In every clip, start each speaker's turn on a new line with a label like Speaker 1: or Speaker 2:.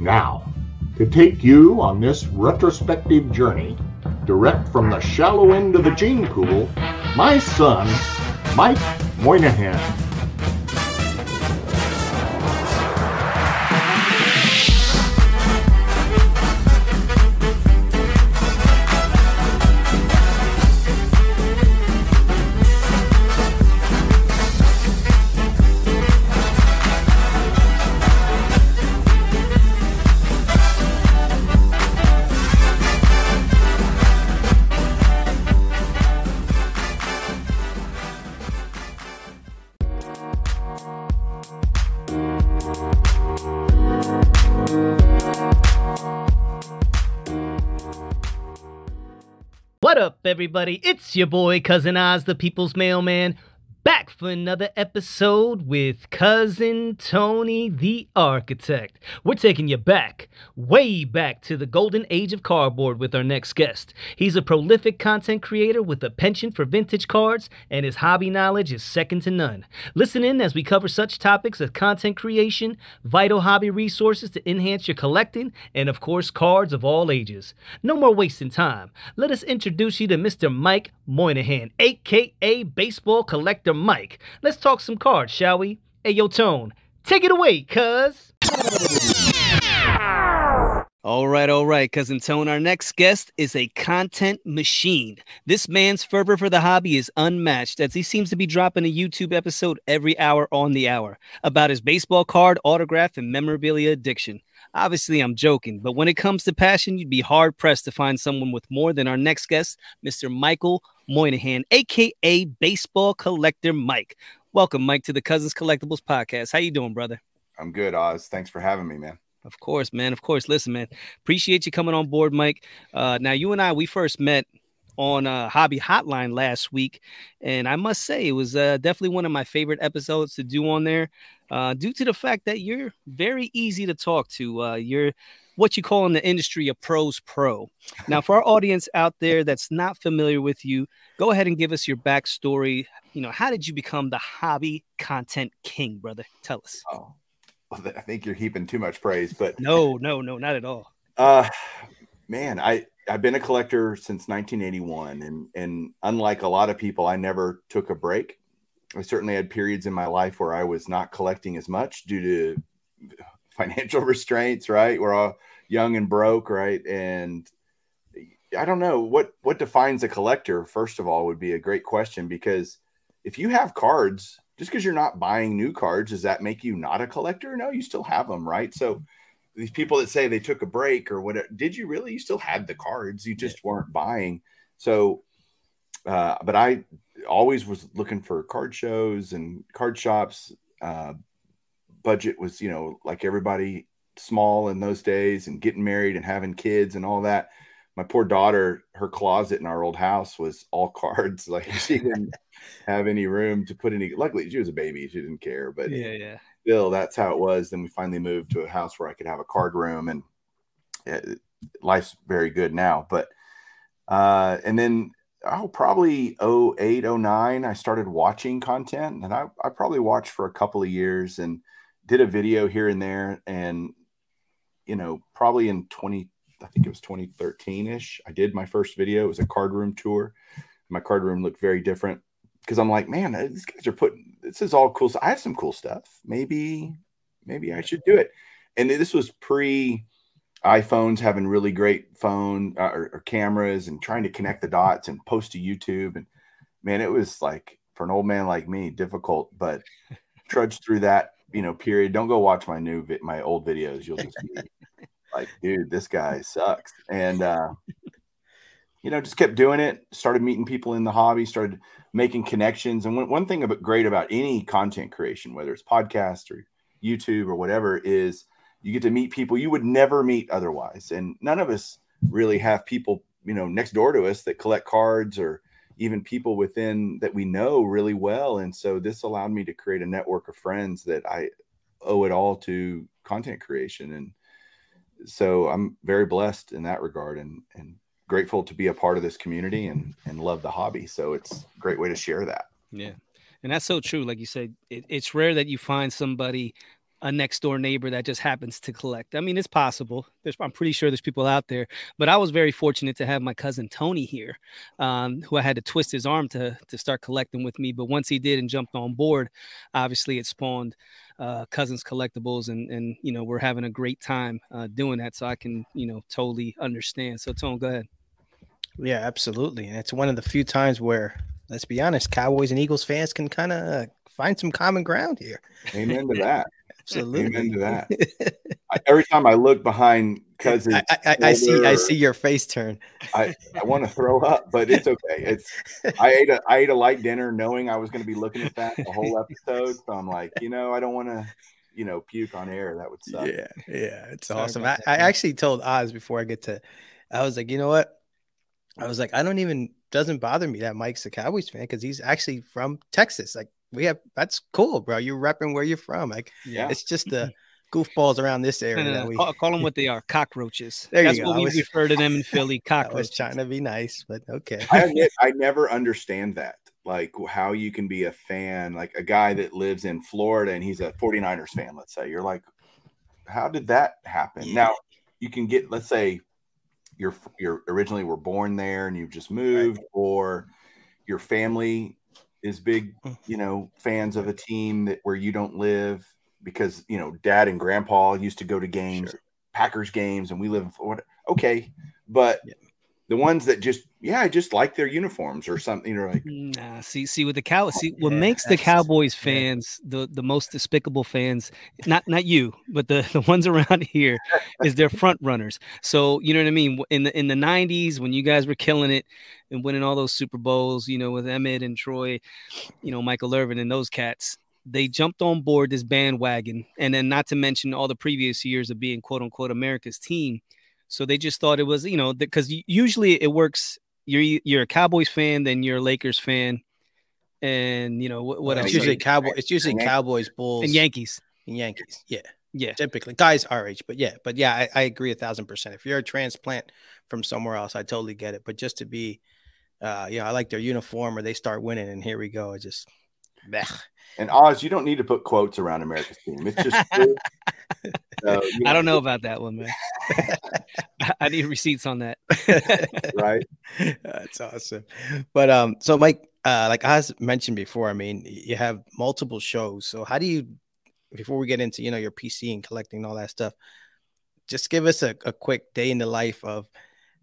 Speaker 1: Now, to take you on this retrospective journey, direct from the shallow end of the gene pool, my son, Mike Moynihan.
Speaker 2: Everybody? It's your boy, Cousin Oz, the People's Mailman, back for another episode with Cousin Tony the Architect. We're taking you back, way back to the golden age of cardboard with our next guest. He's a prolific content creator with a penchant for vintage cards, and his hobby knowledge is second to none. Listen in as we cover such topics as content creation, vital hobby resources to enhance your collecting, and of course, cards of all ages. No more wasting time. Let us introduce you to Mr. Mike Moynihan, aka Baseball Collector Mike. Let's talk some cards, shall we? Hey, yo, Tone, take it away, cuz. All right, all right, cousin Tone. Our next guest is a content machine. This man's fervor for the hobby is unmatched as he seems to be dropping a YouTube episode every hour on the hour about his baseball card, autograph, and memorabilia addiction. Obviously, I'm joking, but when it comes to passion, you'd be hard pressed to find someone with more than our next guest, Mr. Michael Moynihan, aka Baseball Collector Mike. Welcome, Mike, to the Cousins Collectibles podcast. How you doing, brother?
Speaker 3: I'm good, Oz. Thanks for having me, man.
Speaker 2: Of course, man. Of course. Listen, man. Appreciate you coming on board, Mike. Uh, now, you and I, we first met on uh, Hobby Hotline last week, and I must say it was uh, definitely one of my favorite episodes to do on there, uh, due to the fact that you're very easy to talk to. Uh, you're what you call in the industry a pros pro. Now, for our audience out there that's not familiar with you, go ahead and give us your backstory. You know, how did you become the hobby content king, brother? Tell us.
Speaker 3: Oh, well, I think you're heaping too much praise, but
Speaker 2: No, no, no, not at all.
Speaker 3: uh, man, I I've been a collector since 1981, and and unlike a lot of people, I never took a break. I certainly had periods in my life where I was not collecting as much due to financial restraints, right? We're all young and broke, right? And I don't know what what defines a collector. First of all, would be a great question because if you have cards, just because you're not buying new cards, does that make you not a collector? No, you still have them, right? So these people that say they took a break or whatever, did you really? You still had the cards, you just weren't buying. So, uh, but I always was looking for card shows and card shops. Uh, budget was, you know, like everybody small in those days and getting married and having kids and all that. My poor daughter, her closet in our old house was all cards. Like she didn't have any room to put any. Luckily, she was a baby; she didn't care. But
Speaker 2: Yeah, yeah.
Speaker 3: Still, that's how it was. Then we finally moved to a house where I could have a card room, and yeah, life's very good now. But uh, and then oh, probably 08, 09, I started watching content, and I, I probably watched for a couple of years and did a video here and there, and you know, probably in 20, I think it was 2013 ish, I did my first video. It was a card room tour. My card room looked very different because I'm like, man, these guys are putting this is all cool. So I have some cool stuff. Maybe, maybe I should do it. And this was pre iPhones having really great phone uh, or, or cameras and trying to connect the dots and post to YouTube. And man, it was like for an old man like me, difficult, but trudged through that, you know, period. Don't go watch my new, vi- my old videos. You'll just be like, dude, this guy sucks. And, uh, you know, just kept doing it, started meeting people in the hobby, started making connections. And one, one thing about great about any content creation, whether it's podcast or YouTube or whatever, is you get to meet people you would never meet otherwise. And none of us really have people, you know, next door to us that collect cards or even people within that we know really well. And so this allowed me to create a network of friends that I owe it all to content creation. And so I'm very blessed in that regard and, and grateful to be a part of this community and, and love the hobby. So it's a great way to share that.
Speaker 2: Yeah. And that's so true. Like you said, it, it's rare that you find somebody a next door neighbor that just happens to collect. I mean, it's possible. There's, I'm pretty sure there's people out there, but I was very fortunate to have my cousin Tony here, um, who I had to twist his arm to to start collecting with me. But once he did and jumped on board, obviously it spawned uh, cousins collectibles, and and you know we're having a great time uh, doing that. So I can you know totally understand. So Tony, go ahead.
Speaker 4: Yeah, absolutely, and it's one of the few times where, let's be honest, Cowboys and Eagles fans can kind of uh, find some common ground here.
Speaker 3: Amen to that.
Speaker 4: Absolutely.
Speaker 3: Amen to that. I, every time I look behind cousin,
Speaker 4: I, I, I see I see your face turn.
Speaker 3: I, I want to throw up, but it's okay. It's I ate a I ate a light dinner knowing I was going to be looking at that the whole episode. So I'm like, you know, I don't want to, you know, puke on air. That would suck.
Speaker 4: Yeah, yeah, it's
Speaker 2: Sorry
Speaker 4: awesome. I, I actually told Oz before I get to, I was like, you know what? I was like, I don't even doesn't bother me that Mike's a Cowboys fan because he's actually from Texas. Like we have that's cool, bro. You're repping where you're from. Like
Speaker 3: Yeah.
Speaker 4: it's just the goofballs around this
Speaker 2: No,
Speaker 4: area
Speaker 2: no,
Speaker 4: that
Speaker 2: no.
Speaker 4: we.
Speaker 2: Call, call them what they are, cockroaches.
Speaker 4: There you
Speaker 2: That's
Speaker 4: go.
Speaker 2: what
Speaker 4: I
Speaker 2: we
Speaker 4: was-
Speaker 2: refer to them in Philly,
Speaker 4: I was
Speaker 2: cockroaches.
Speaker 4: trying to be nice, but okay.
Speaker 3: I admit I never understand that. Like how you can be a fan, like a guy that lives in Florida and he's a 49ers fan, let's say. You're like, how did that happen?
Speaker 4: Yeah.
Speaker 3: Now you can get, let's say you're you're originally were born there and you've just moved, or your family is big,
Speaker 4: Mm.
Speaker 3: you know, fans of a team that where you don't live because you know dad and grandpa used to go to games,
Speaker 4: Sure.
Speaker 3: Packers games, and we live in Florida. Okay, but
Speaker 4: Yeah.
Speaker 3: The ones that just yeah, I just like their uniforms or something. You're like,
Speaker 2: Nah, see, see, with the cow, oh, see what
Speaker 4: Yeah,
Speaker 2: makes the Cowboys
Speaker 4: yeah.
Speaker 2: fans the the most despicable fans, not not you, but the the ones around here, is their front runners. So you know what I mean. In the in the '90s, when you guys were killing it and winning all those Super Bowls, you know, with Emmett and Troy, you know, Michael Irvin and those cats, they jumped on board this bandwagon, and then not to mention all the previous years of being quote unquote America's team. So they just thought it was, you know, because usually it works you're e- you're a Cowboys fan, then you're a Lakers fan, and you know what, what
Speaker 4: it's
Speaker 2: else?
Speaker 4: usually
Speaker 3: Yankees.
Speaker 4: Cowboy. It's usually
Speaker 3: Yankees.
Speaker 4: Cowboys, Bulls,
Speaker 2: and Yankees.
Speaker 4: and Yankees. Yeah,
Speaker 2: Yeah,
Speaker 4: typically guys our age, but yeah, but yeah, I, I agree a thousand percent. If you're a transplant from somewhere else, I totally get it. But just to be, uh, you know, I like their uniform or they start winning, and here we go. It just, bleh.
Speaker 3: and Oz, you don't need to put quotes around America's team. It's just true. So, you
Speaker 2: I don't know about that one, man. I- I need receipts on that.
Speaker 3: right?
Speaker 4: That's awesome. But um, so Mike, uh, like I was mentioned before, I mean, you have multiple shows. So how do you, before we get into you know your PC and collecting and all that stuff, just give us a, a quick day in the life of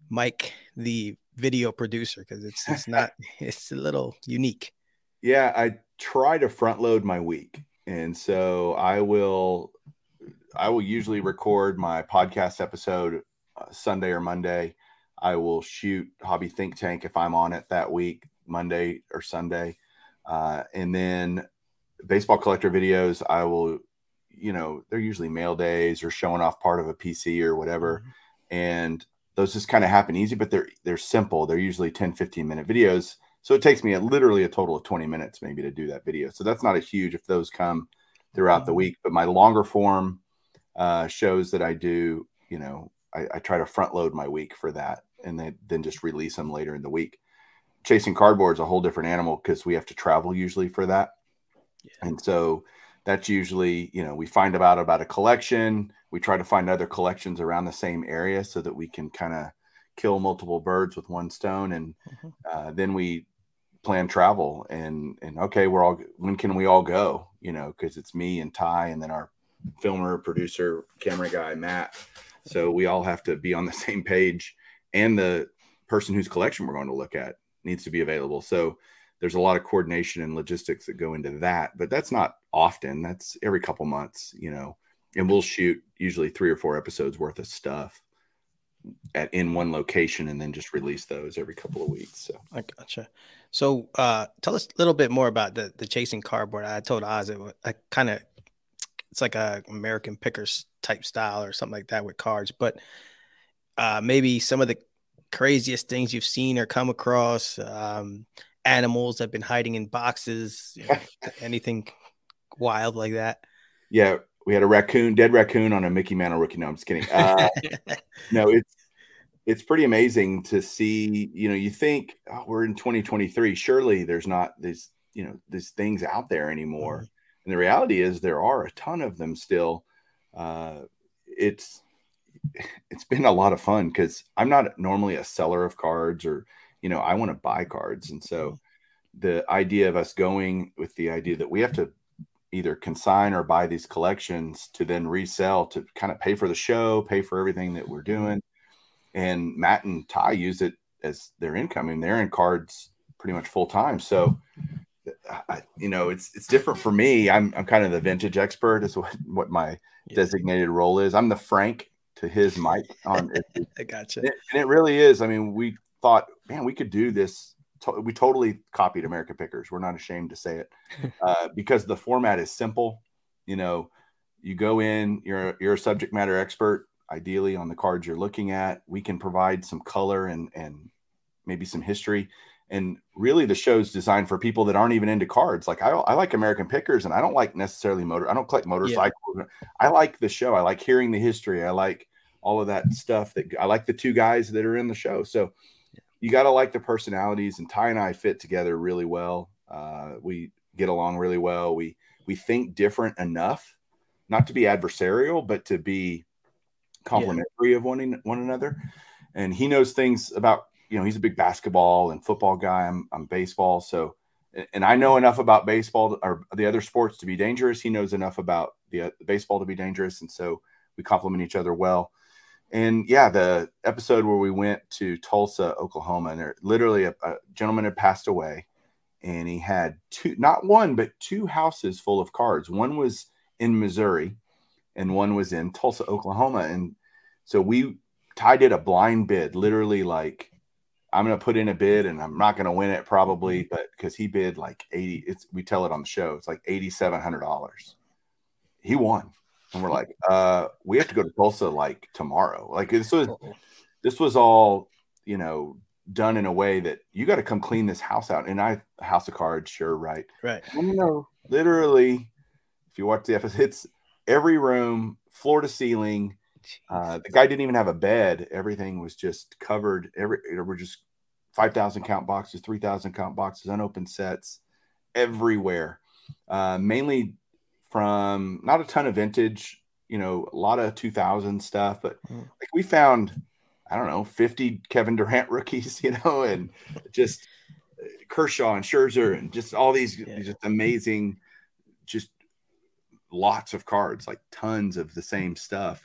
Speaker 4: Mike, the video producer, because it's it's not it's a little unique.
Speaker 3: Yeah, I try to front load my week. And so I will I will usually record my podcast episode uh, Sunday or Monday. I will shoot Hobby Think Tank if I'm on it that week, Monday or Sunday. Uh, and then baseball collector videos, I will, you know, they're usually mail days or showing off part of a PC or whatever. And those just kind of happen easy, but they're they're simple. They're usually 10, 15 minute videos. So it takes me a, literally a total of 20 minutes maybe to do that video. So that's not a huge if those come throughout the
Speaker 4: Mhm.
Speaker 3: week. But my longer form uh, shows that I do, you know, I, I try to front load my week for that and then, then just release them later in the week. Chasing cardboard is a whole different animal because we have to travel usually for that.
Speaker 4: Yeah.
Speaker 3: And so that's usually, you know, we find about about a collection. We try to find other collections around the same area so that we can kind of kill multiple birds with one stone. And
Speaker 4: Mhm.
Speaker 3: uh, then we plan travel and and okay, we're all when can we all go? You know, because it's me and Ty and then our filmer, producer, camera guy, Matt. So we all have to be on the same page, and the person whose collection we're going to look at needs to be available. So there's a lot of coordination and logistics that go into that, but that's not often. That's every couple months, you know. And we'll shoot usually three or four episodes worth of stuff at in one location, and then just release those every couple of weeks. So
Speaker 4: I gotcha. So, uh, tell us a little bit more about the the chasing cardboard. I told Oz it was I kind of it's like a American pickers type style or something like that with cards, but uh, maybe some of the craziest things you've seen or come across, um, animals that have been hiding in boxes, you know, anything wild like that.
Speaker 3: yeah, we had a raccoon, dead raccoon on a Mickey Mantle rookie. No, I'm just kidding. Uh, no, it's it's pretty amazing to see. You know, you think oh, we're in 2023. Surely there's not this, you know, these things out there anymore. And the reality is there are a ton of them still. Uh, it's it's been a lot of fun because I'm not normally a seller of cards or you know I want to buy cards, and so the idea of us going with the idea that we have to either consign or buy these collections to then resell to kind of pay for the show, pay for everything that we're mm-hmm. doing. And Matt and Ty use it as their income. I mean, they're in cards pretty much full time. So, uh, I, you know, it's it's different for me. I'm I'm kind of the vintage expert, is what what my yeah. designated role is. I'm the Frank to his Mike on.
Speaker 4: I gotcha.
Speaker 3: And it, and it really is. I mean, we thought, man, we could do this to- we totally copied American Pickers. We're not ashamed to say it uh, because the format is simple. You know, you go in, you're you're a subject matter expert, ideally on the cards you're looking at. We can provide some color and and maybe some history. And really, the show's designed for people that aren't even into cards. Like I, I like American Pickers, and I don't like necessarily motor. I don't collect motorcycles. Yeah. I like the show. I like hearing the history. I like all of that stuff. That I like the two guys that are in the show. So you got to like the personalities, and Ty and I fit together really well. Uh, we get along really well. We we think different enough, not to be adversarial, but to be complementary yeah. of one one another. And he knows things about you know he's a big basketball and football guy. I'm I'm baseball, so and I know enough about baseball or the other sports to be dangerous. He knows enough about the, uh, baseball to be dangerous, and so we complement each other well and yeah, the episode where we went to Tulsa, Oklahoma, and there literally a, a, gentleman had passed away, and he had two, not one, but two houses full of cards. One was in Missouri, and one was in Tulsa, Oklahoma. And so we Ty did a blind bid, literally like I'm gonna put in a bid, and I'm not gonna win it probably, mm-hmm. but because he bid like 80, it's we tell it on the show, it's like eighty seven hundred dollars. He won and we're like, uh, we have to go to Tulsa like tomorrow. Like this was this was all, you know, done in a way that you got to come clean this house out. And I house of cards, sure, right.
Speaker 4: Right.
Speaker 3: You know, literally, if you watch the episode, it's every room, floor to ceiling. Uh, the guy didn't even have a bed. Everything was just covered. Every there were just five thousand count boxes, three thousand count boxes, unopened sets everywhere. Uh, mainly from not a ton of vintage, you know, a lot of 2000 stuff, but mm. like we found, I don't know, 50 Kevin Durant rookies, you know, and just uh, Kershaw and Scherzer and just all these yeah. just amazing, just lots of cards, like tons of the same stuff.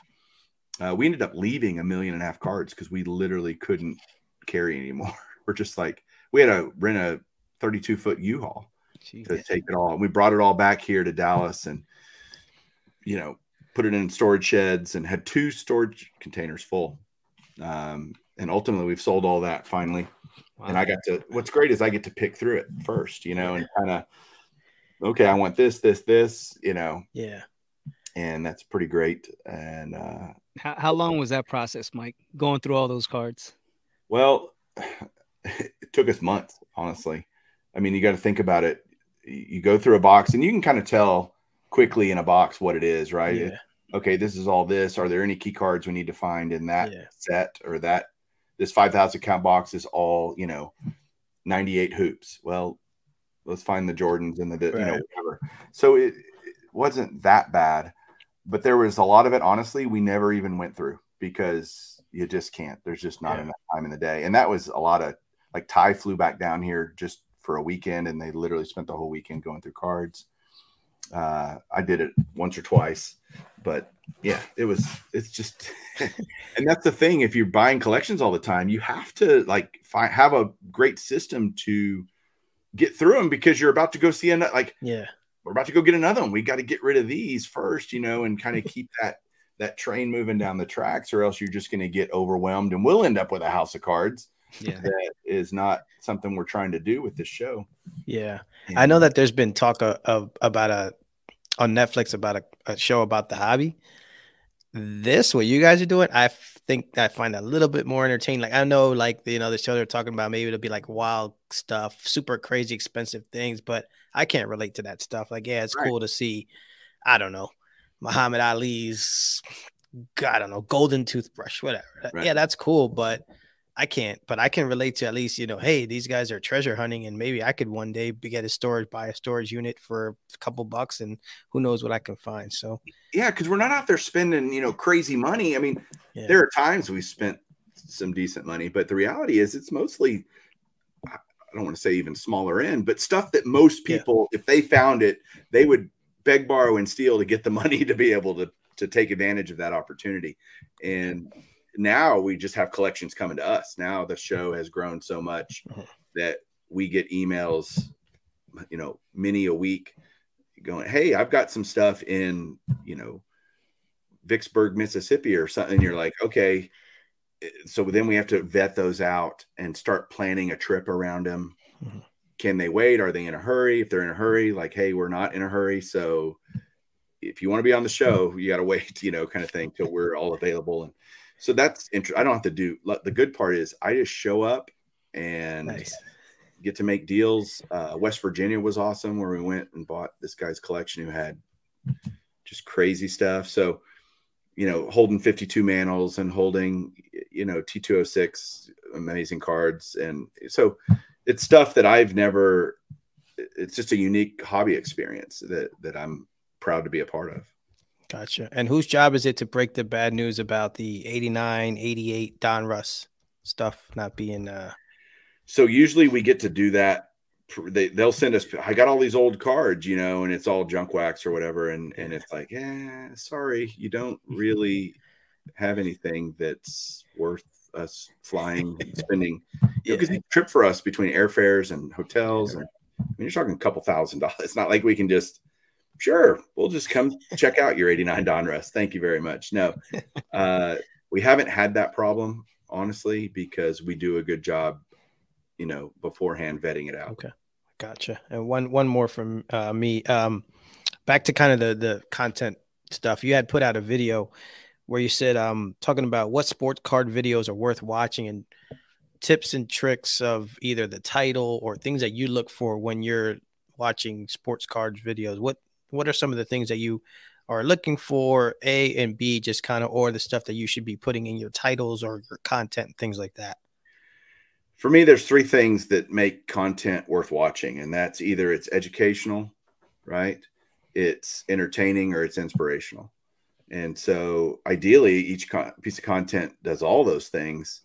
Speaker 3: Uh, we ended up leaving a million and a half cards because we literally couldn't carry anymore. We're just like, we had to rent a 32 foot U-Haul Jeez. to take it all. And we brought it all back here to Dallas and, you know, put it in storage sheds and had two storage containers full. Um, and ultimately, we've sold all that finally. Wow. And I got to, what's great is I get to pick through it first, you know, and kind of, okay, I want this, this, this, you know.
Speaker 4: Yeah.
Speaker 3: And that's pretty great. And, uh,
Speaker 2: how, how long was that process, Mike, going through all those cards?
Speaker 3: Well, it took us months, honestly. I mean, you got to think about it you go through a box and you can kind of tell quickly in a box what it is, right? Yeah. okay, this is all this. Are there any key cards we need to find in that yeah. set or that this 5,000 count box is all, you know, 98 hoops. Well, let's find the Jordans and the, right. you know, whatever. So it, it wasn't that bad, but there was a lot of it, honestly, we never even went through because you just can't. There's just not yeah. enough time in the day. And that was a lot of like Ty flew back down here just for a weekend and they literally spent the whole weekend going through cards. Uh, I did it once or twice, but yeah, it was, it's just, and that's the thing. If you're buying collections all the time, you have to like find, have a great system to get through them because you're about to go see another, like,
Speaker 4: yeah,
Speaker 3: we're about to go get another one. We got to get rid of these first, you know, and kind of keep that, that train moving down the tracks or else you're just going to get overwhelmed and we'll end up with a house of cards
Speaker 4: yeah.
Speaker 3: that is not something we're trying to do with this show.
Speaker 4: Yeah. And I know that there's been talk of, of about a on Netflix about a, a, show about the hobby. This what you guys are doing, I think I find a little bit more entertaining. Like I know, like you know, the show they're talking about, maybe it'll be like wild stuff, super crazy expensive things, but I can't relate to that stuff. Like, yeah, it's right. cool to see. I don't know, Muhammad Ali's, I don't know, golden toothbrush, whatever. Right. Yeah, that's cool, but I can't, but I can relate to at least, you know, hey, these guys are treasure hunting and maybe I could one day be, get a storage, buy a storage unit for a couple bucks and who knows what I can find. So,
Speaker 3: yeah, because we're not out there spending, you know, crazy money. I mean, yeah. there are times we spent some decent money, but the reality is it's mostly, I don't want to say even smaller end, but stuff that most people, yeah. if they found it, they would beg, borrow, and steal to get the money to be able to to take advantage of that opportunity. And now we just have collections coming to us. Now the show has grown so much uh-huh. that we get emails, you know, many a week going, Hey, I've got some stuff in, you know, Vicksburg, Mississippi or something. And you're like, okay. So then we have to vet those out and start planning a trip around them. Mm-hmm. Can they wait? Are they in a hurry? If they're in a hurry, like, Hey, we're not in a hurry. So if you want to be on the show, you got to wait, you know, kind of thing till we're all available. And so that's interesting. I don't have to do the good part is I just show up and nice. get to make deals. Uh, West Virginia was awesome where we went and bought this guy's collection who had just crazy stuff. So, you know, holding 52 Mantles and holding, you know, T206 amazing cards. And so it's stuff that I've never, it's just a unique hobby experience that, that I'm proud to be a part of.
Speaker 4: Gotcha. And whose job is it to break the bad news about the 89, 88 Donruss stuff not being uh
Speaker 3: so usually we get to do that they, they'll send us i got all these old cards you know and it's all junk wax or whatever and and it's like yeah sorry you don't really have anything that's worth us flying spending. Because you know, trip for us between airfares and hotels and I mean, you're talking a couple thousand dollars. It's not like we can just sure, we'll just come check out your 89 Donruss. Thank you very much. No, uh, we haven't had that problem, honestly, because we do a good job, you know, beforehand vetting it out.
Speaker 4: Okay. Gotcha. And one, one more from uh, me, um, back to kind of the, the content stuff. You had put out a video where you said, um, talking about what sports card videos are worth watching and tips and tricks of either the title or things that you look for when you're watching sports cards videos. What, what are some of the things that you are looking for a and b just kind of or the stuff that you should be putting in your titles or your content things like that?
Speaker 3: For me there's three things that make content worth watching and that's either it's educational right? It's entertaining or it's inspirational. And so ideally each piece of content does all those things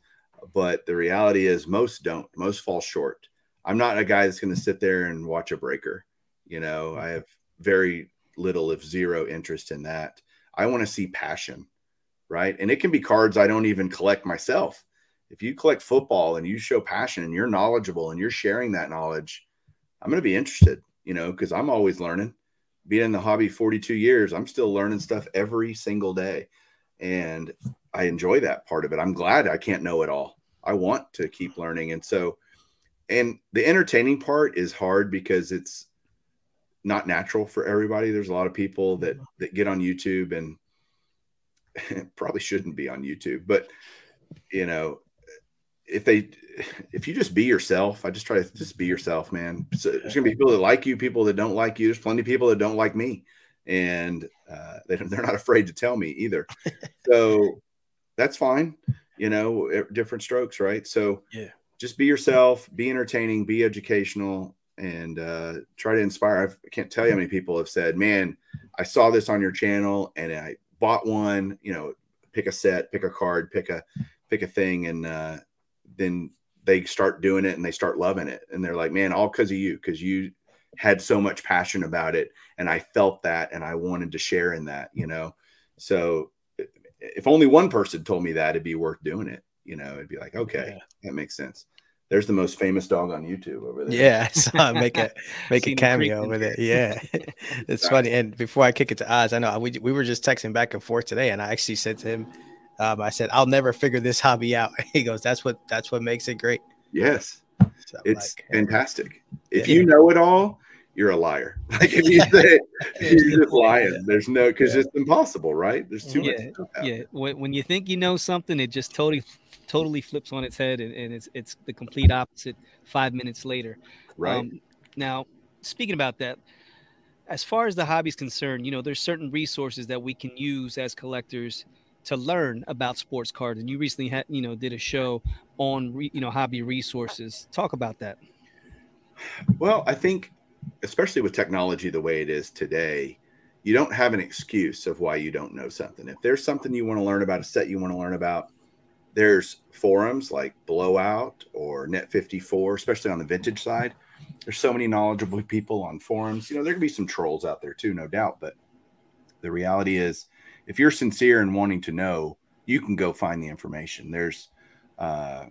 Speaker 3: but the reality is most don't. Most fall short. I'm not a guy that's going to sit there and watch a breaker you know? I have very little, if zero, interest in that. I want to see passion, right? And it can be cards I don't even collect myself. If you collect football and you show passion and you're knowledgeable and you're sharing that knowledge, I'm going to be interested, you know, because I'm always learning. Being in the hobby 42 years, I'm still learning stuff every single day. And I enjoy that part of it. I'm glad I can't know it all. I want to keep learning. And so, and the entertaining part is hard because it's not natural for everybody. There's a lot of people that that get on YouTube and probably shouldn't be on YouTube, but you know, if they if you just be yourself, I just try to just be yourself, man. So there's gonna be people that like you, people that don't like you. There's plenty of people that don't like me, and uh, they, they're not afraid to tell me either. so that's fine, you know, different strokes, right? So
Speaker 4: yeah,
Speaker 3: just be yourself, be entertaining, be educational, and uh, try to inspire. I've, I can not tell you how many people have said, "Man, I saw this on your channel and I bought one." You know, pick a set, pick a card, pick a pick a thing, and uh, then they start doing it and they start loving it, and they're like, "Man, all because of you, because you had so much passion about it, and I felt that, and I wanted to share in that." You know, so if only one person told me that, it'd be worth doing it. You know, it'd be like, okay, yeah. that makes sense. There's the most famous dog on YouTube over there.
Speaker 4: Yeah, I saw make a make a cameo over there. Yeah, it's funny. And before I kick it to Oz, I know we we were just texting back and forth today, and I actually said to him, um, I said, "I'll never figure this hobby out." He goes, "That's what that's what makes it great."
Speaker 3: Yes, so it's like, fantastic. If yeah. you know it all, you're a liar. Like if you say you're just lying. There's no because yeah. it's impossible, right? There's too
Speaker 2: yeah,
Speaker 3: much.
Speaker 2: Yeah, when, when you think you know something, it just totally totally flips on its head and, and it's it's the complete opposite five minutes later.
Speaker 3: Right. Um,
Speaker 2: now, speaking about that, as far as the hobby is concerned, you know, there's certain resources that we can use as collectors to learn about sports cards. And you recently had, you know, did a show on, re, you know, hobby resources. Talk about that.
Speaker 3: Well, I think, especially with technology the way it is today, you don't have an excuse of why you don't know something. If there's something you want to learn about, a set you want to learn about, there's forums like Blowout or Net54, especially on the vintage side. There's so many knowledgeable people on forums. You know, there can be some trolls out there too, no doubt. But the reality is, if you're sincere and wanting to know, you can go find the information. There's, uh,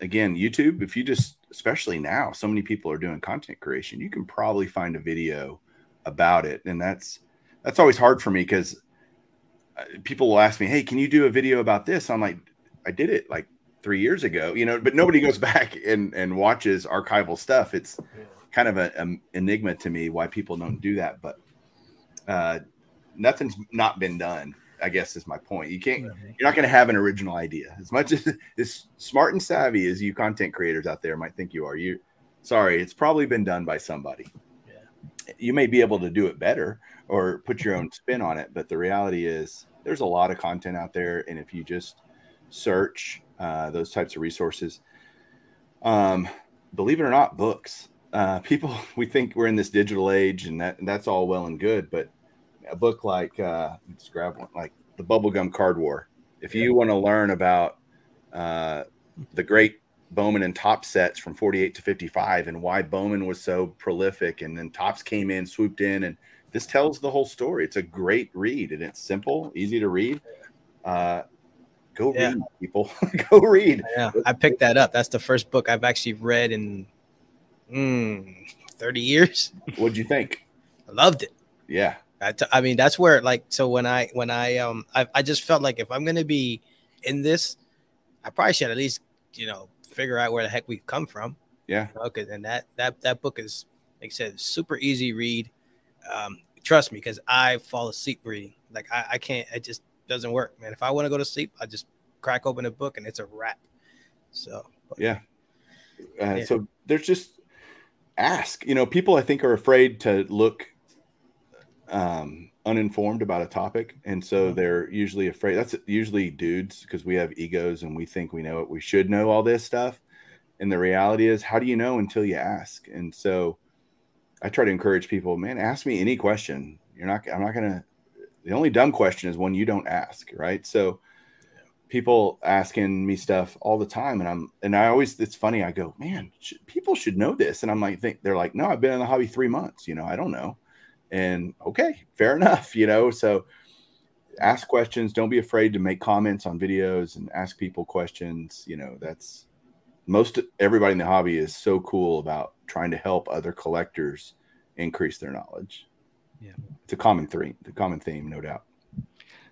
Speaker 3: again, YouTube. If you just, especially now, so many people are doing content creation. You can probably find a video about it, and that's that's always hard for me because uh, people will ask me, "Hey, can you do a video about this?" I'm like, I did it like three years ago, you know, but nobody goes back and, and watches archival stuff. It's kind of an enigma to me why people don't do that, but uh, nothing's not been done. I guess is my point. You can't, you're not going to have an original idea as much as as smart and savvy as you content creators out there might think you are. You, sorry, it's probably been done by somebody. Yeah. You may be able to do it better or put your own spin on it, but the reality is there's a lot of content out there, and if you just search, uh, those types of resources. Um, believe it or not, books. Uh, people, we think we're in this digital age, and that and that's all well and good, but a book like uh, let's grab one like the Bubblegum Card War. If you want to learn about uh, the great Bowman and Topps sets from 48 to 55 and why Bowman was so prolific, and then Topps came in, swooped in, and this tells the whole story. It's a great read, and it's simple, easy to read. Uh, Go yeah. read, people. Go read.
Speaker 4: Yeah, I picked that up. That's the first book I've actually read in mm, 30 years.
Speaker 3: What'd you think?
Speaker 4: I loved it.
Speaker 3: Yeah.
Speaker 4: I, t- I mean, that's where like so when I when I um I, I just felt like if I'm gonna be in this, I probably should at least you know figure out where the heck we've come from.
Speaker 3: Yeah.
Speaker 4: Okay. You know, and that that that book is like I said, super easy read. Um, trust me, because I fall asleep reading. Like I, I can't. I just doesn't work, man. If I want to go to sleep, I just crack open a book and it's a wrap. So
Speaker 3: but, yeah. Uh, yeah. So there's just ask. You know, people I think are afraid to look um, uninformed about a topic, and so mm-hmm. they're usually afraid. That's usually dudes because we have egos and we think we know it. We should know all this stuff. And the reality is, how do you know until you ask? And so I try to encourage people, man, ask me any question. You're not, I'm not to the only dumb question is one you don't ask, right? So people asking me stuff all the time and I'm and I always it's funny I go, "Man, should, people should know this." And I'm like think they're like, "No, I've been in the hobby 3 months, you know, I don't know." And okay, fair enough, you know. So ask questions, don't be afraid to make comments on videos and ask people questions, you know, that's most everybody in the hobby is so cool about trying to help other collectors increase their knowledge.
Speaker 2: Yeah.
Speaker 3: It's a common theme, the common theme, no doubt.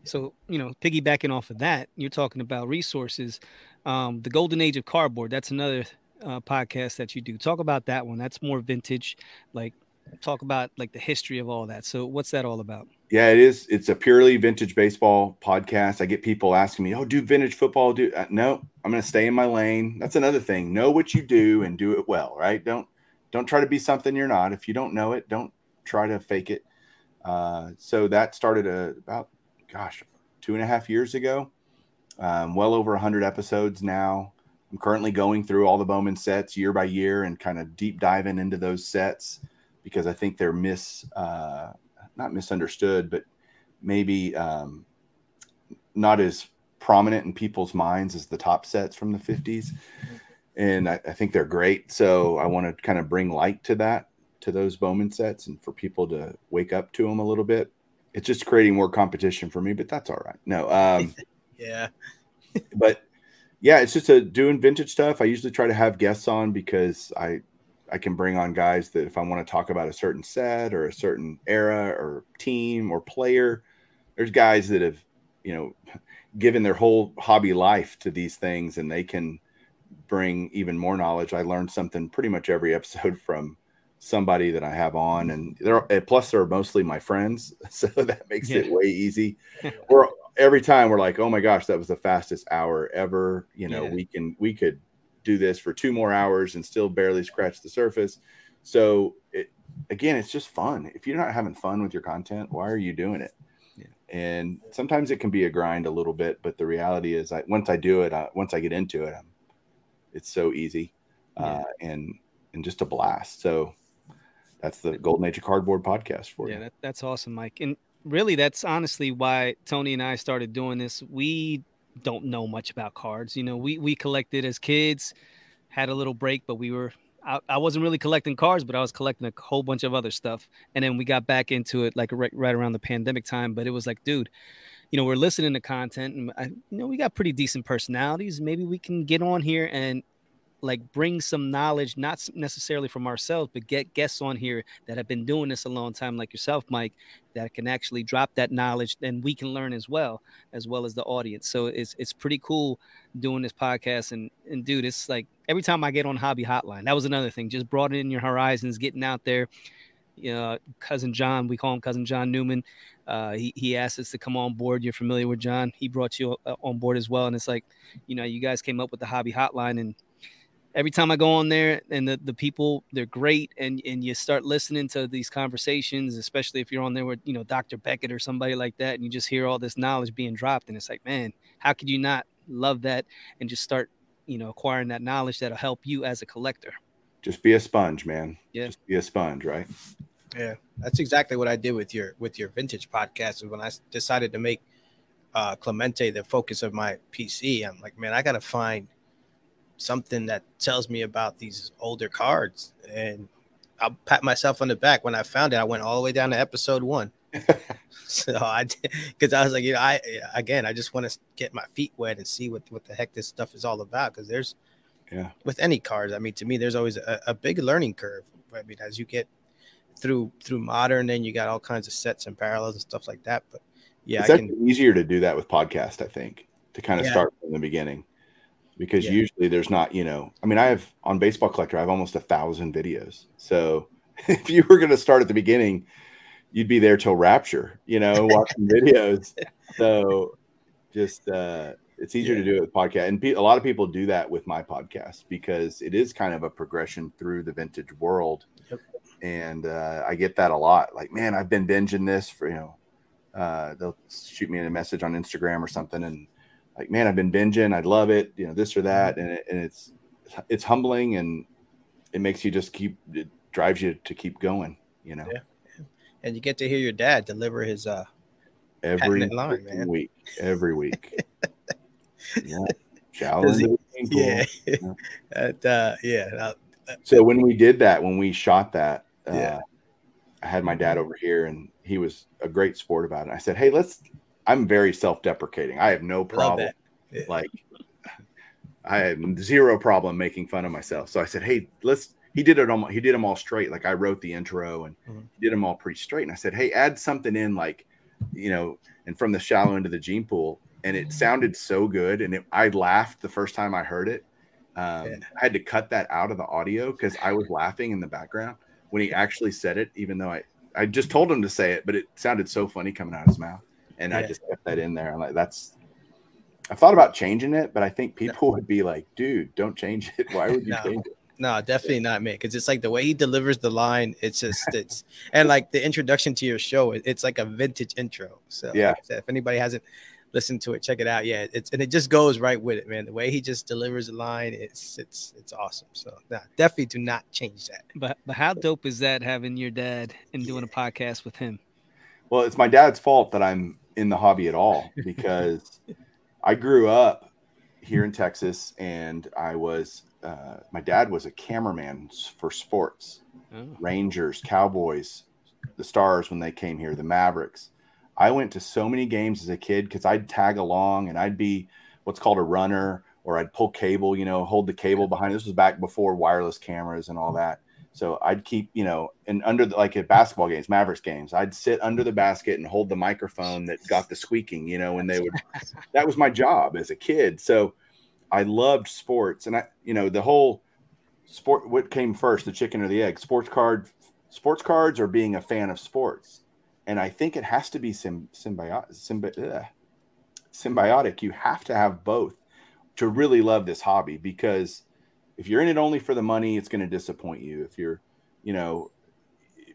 Speaker 2: So, you know, piggybacking off of that, you're talking about resources. Um, the golden age of cardboard, that's another uh, podcast that you do. Talk about that one. That's more vintage. Like, talk about like the history of all that. So, what's that all about?
Speaker 3: Yeah, it is. It's a purely vintage baseball podcast. I get people asking me, "Oh, do vintage football?" Do uh, no? I'm going to stay in my lane. That's another thing. Know what you do and do it well. Right? Don't don't try to be something you're not. If you don't know it, don't try to fake it. Uh, so that started a, about, gosh, two and a half years ago. Um, well over 100 episodes now. I'm currently going through all the Bowman sets year by year and kind of deep diving into those sets because I think they're mis, uh, not misunderstood, but maybe um, not as prominent in people's minds as the Topps sets from the 50s. And I, I think they're great. So I want to kind of bring light to that to those Bowman sets and for people to wake up to them a little bit. It's just creating more competition for me, but that's all right. No, um,
Speaker 4: yeah,
Speaker 3: but yeah, it's just a doing vintage stuff. I usually try to have guests on because I I can bring on guys that if I want to talk about a certain set or a certain era or team or player, there's guys that have you know given their whole hobby life to these things and they can bring even more knowledge. I learned something pretty much every episode from somebody that I have on, and they're plus they're mostly my friends, so that makes yeah. it way easy. or every time we're like, oh my gosh, that was the fastest hour ever. You know, yeah. we can we could do this for two more hours and still barely scratch the surface. So it again, it's just fun. If you're not having fun with your content, why are you doing it? Yeah. and sometimes it can be a grind a little bit, but the reality is, I once I do it, I, once I get into it, I'm, it's so easy uh, and and just a blast. So that's the Golden Age of Cardboard podcast for
Speaker 2: yeah,
Speaker 3: you.
Speaker 2: that, that's awesome, Mike. And really, that's honestly why Tony and I started doing this. We don't know much about cards. You know, we we collected as kids, had a little break, but we were I, I wasn't really collecting cards, but I was collecting a whole bunch of other stuff. And then we got back into it like right, right around the pandemic time. But it was like, dude, you know, we're listening to content, and I, you know, we got pretty decent personalities. Maybe we can get on here and like bring some knowledge, not necessarily from ourselves, but get guests on here that have been doing this a long time, like yourself, Mike, that can actually drop that knowledge, and we can learn as well, as well as the audience. So it's it's pretty cool doing this podcast, and and dude, it's like every time I get on Hobby Hotline, that was another thing, just broadening your horizons, getting out there. You know, cousin John, we call him cousin John Newman. Uh, he he asked us to come on board. You're familiar with John. He brought you uh, on board as well, and it's like, you know, you guys came up with the Hobby Hotline, and every time I go on there and the, the people they're great and and you start listening to these conversations, especially if you're on there with you know Dr. Beckett or somebody like that, and you just hear all this knowledge being dropped, and it's like, man, how could you not love that and just start you know acquiring that knowledge that'll help you as a collector?
Speaker 3: Just be a sponge, man.
Speaker 2: Yeah.
Speaker 3: Just be a sponge, right?
Speaker 4: Yeah, that's exactly what I did with your with your vintage podcast. Is when I decided to make uh, Clemente the focus of my PC. I'm like, man, I gotta find something that tells me about these older cards, and I'll pat myself on the back. When I found it, I went all the way down to episode one. so I because I was like, you know, I again, I just want to get my feet wet and see what what the heck this stuff is all about. Because there's,
Speaker 3: Yeah.
Speaker 4: with any cards, I mean, to me, there's always a, a big learning curve. I mean, as you get through through modern, then you got all kinds of sets and parallels and stuff like that. But yeah,
Speaker 3: it's
Speaker 4: I can.
Speaker 3: easier to do that with podcast, I think, to kind of
Speaker 4: Yeah.
Speaker 3: start from the beginning. Because
Speaker 4: Yeah.
Speaker 3: usually there's not, you know, I mean, I have on Baseball Collector, I have almost a thousand videos. So if you were going to start at the beginning, you'd be there till rapture, you know, watching videos. So just, uh, it's easier to do it with podcast. And a lot of people do that with my podcast because it is kind of a progression through the vintage world.
Speaker 4: Yep.
Speaker 3: And uh, I get that a lot. Like, man, I've been binging this for, you know, uh, they'll shoot me a message on Instagram or something, and like, man, I've been binging. I love it, you know, this or that, and, it, and it's it's humbling and it makes you just keep it drives you to keep going. You know,
Speaker 4: Yeah. And you get to hear your dad deliver his uh
Speaker 3: every
Speaker 4: line, man.
Speaker 3: week, every week. yeah,
Speaker 4: he-
Speaker 3: into the swimming pool.
Speaker 4: yeah and, uh, yeah
Speaker 3: So when we did that, when we shot that, uh,
Speaker 4: Yeah.
Speaker 3: I had my dad over here, and he was a great sport about it. I said, "Hey, let's." I'm very self-deprecating. I have no problem.
Speaker 4: Yeah.
Speaker 3: Like, I have zero problem making fun of myself. So I said, "Hey, let's." He did it all. He did them all straight. Like I wrote the intro, and
Speaker 4: Mhm.
Speaker 3: he did them all pretty straight. And I said, "Hey, add something in, like, you know, and from the shallow end of the gene pool." And it sounded so good, and it, I laughed the first time I heard it. Um,
Speaker 4: Yeah.
Speaker 3: I had to cut that out of the audio because I was laughing in the background when he actually said it, even though I, I just told him to say it, but it sounded so funny coming out of his mouth. And I just kept that in there. I'm like, that's, I thought about changing it, but I think people would be like, dude, don't change it. Why would you
Speaker 4: No.
Speaker 3: change it?
Speaker 4: No, definitely not me. Because it's like the way he delivers the line. It's just it's and like the introduction to your show. It's like a vintage intro. So
Speaker 3: Yeah.
Speaker 4: like said, if anybody hasn't listened to it, check it out. Yeah, it's and it just goes right with it, man. The way he just delivers the line, it's it's it's awesome. So nah, definitely do not change that.
Speaker 2: But but how dope is that having your dad and doing a podcast with him?
Speaker 3: Well, it's my dad's fault that I'm in the hobby at all because I grew up here in Texas and I was, uh, my dad was a cameraman for sports.
Speaker 2: Oh.
Speaker 3: Rangers, Cowboys, the Stars when they came here, the Mavericks. I went to so many games as a kid because I'd tag along and I'd be what's called a runner or I'd pull cable, you know, hold the cable behind. This was back before wireless cameras and all that. So I'd keep, you know, and under the, like at basketball games, Mavericks games, I'd sit under the basket and hold the microphone that got the squeaking, you know, when they would, that was my job as a kid. So I loved sports and I, you know, the whole sport, what came first, the chicken or the egg, sports card, sports cards or being a fan of sports. And I think it has to be sim, symbiotic, symbi- ugh, symbiotic. You have to have both to really love this hobby because if you're in it only for the money, it's going to disappoint you. If you're, you know,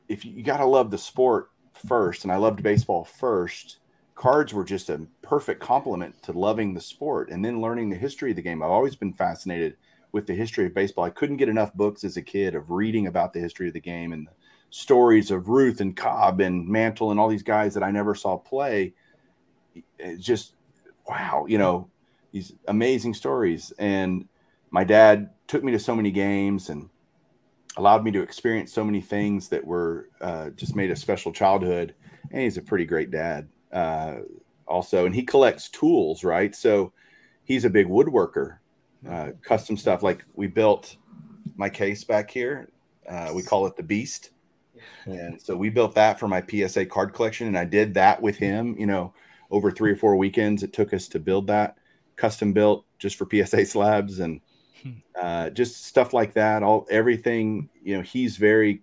Speaker 3: if you, you got to love the sport first, and I loved baseball first, cards were just a perfect complement to loving the sport and then learning the history of the game. I've always been fascinated with the history of baseball. I couldn't get enough books as a kid of reading about the history of the game and the stories of Ruth and Cobb and Mantle and all these guys that I never saw play. It's just wow, you know, these amazing stories. And my dad took me to so many games and allowed me to experience so many things that were uh, just made a special childhood. And he's a pretty great dad, uh, also. And he collects tools, right? So he's a big woodworker, uh, custom stuff. Like we built my case back here. Uh, we call it the Beast. And so we built that for my PSA card collection. And I did that with him, you know, over three or four weekends. It took us to build that custom built just for PSA slabs and. Uh, just stuff like that. All everything, you know, he's very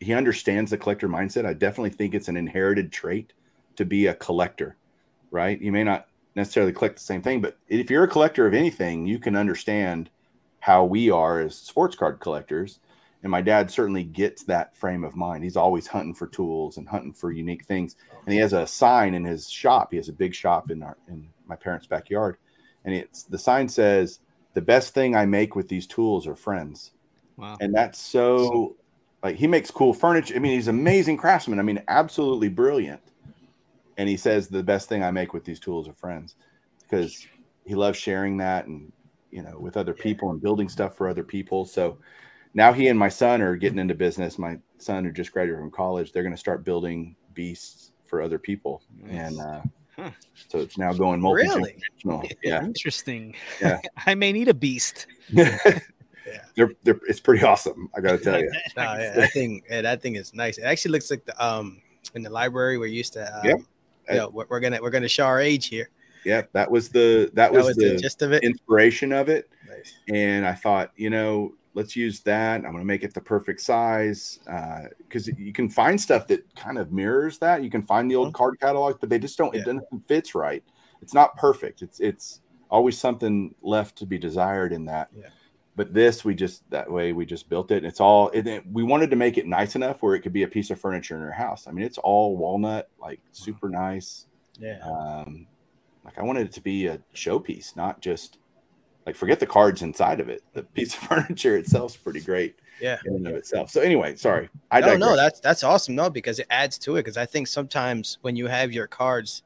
Speaker 3: he understands the collector mindset. I definitely think it's an inherited trait to be a collector, right? You may not necessarily collect the same thing, but if you're a collector of anything, you can understand how we are as sports card collectors. And my dad certainly gets that frame of mind. He's always hunting for tools and hunting for unique things. And he has a sign in his shop. He has a big shop in our in my parents' backyard, and it's the sign says the best thing I make with these tools are friends. Wow. And that's so like he makes cool furniture. I mean, he's amazing craftsman. I mean, absolutely brilliant. And he says the best thing I make with these tools are friends because he loves sharing that and you know with other people and building stuff for other people. So now he and my son are getting into business. My son who just graduated from college, they're going to start building beasts for other people. Nice. And uh, Huh. So it's now going multi
Speaker 2: Really?
Speaker 3: Yeah.
Speaker 2: Interesting.
Speaker 3: Yeah.
Speaker 2: I may need a beast.
Speaker 3: yeah. They're, they're, it's pretty awesome. I got to tell you.
Speaker 4: no, yeah, that thing, yeah, that thing is nice. It actually looks like the, um, in the library we're used to, um, yeah. You know, we're, we're gonna, we're gonna show our age here.
Speaker 3: Yeah. That was the, that, that was, was, the,
Speaker 4: the gist of it.
Speaker 3: inspiration of it. Nice. And I thought, you know, let's use that. I'm going to make it the perfect size because uh, you can find stuff that kind of mirrors that. You can find the old mm-hmm. card catalogs, but they just don't. Yeah. It doesn't fits right. It's not perfect. It's it's always something left to be desired in that.
Speaker 4: Yeah.
Speaker 3: But this, we just that way we just built it. And it's all. It, it, we wanted to make it nice enough where it could be a piece of furniture in your house. I mean, it's all walnut, like super nice.
Speaker 4: Yeah.
Speaker 3: Um, like I wanted it to be a showpiece, not just like forget the cards inside of it. The piece of furniture itself is pretty great.
Speaker 4: Yeah.
Speaker 3: In and of itself. So anyway, sorry. I
Speaker 4: don't know. That's that's awesome. No, because it adds to it. Because I think sometimes when you have your cards,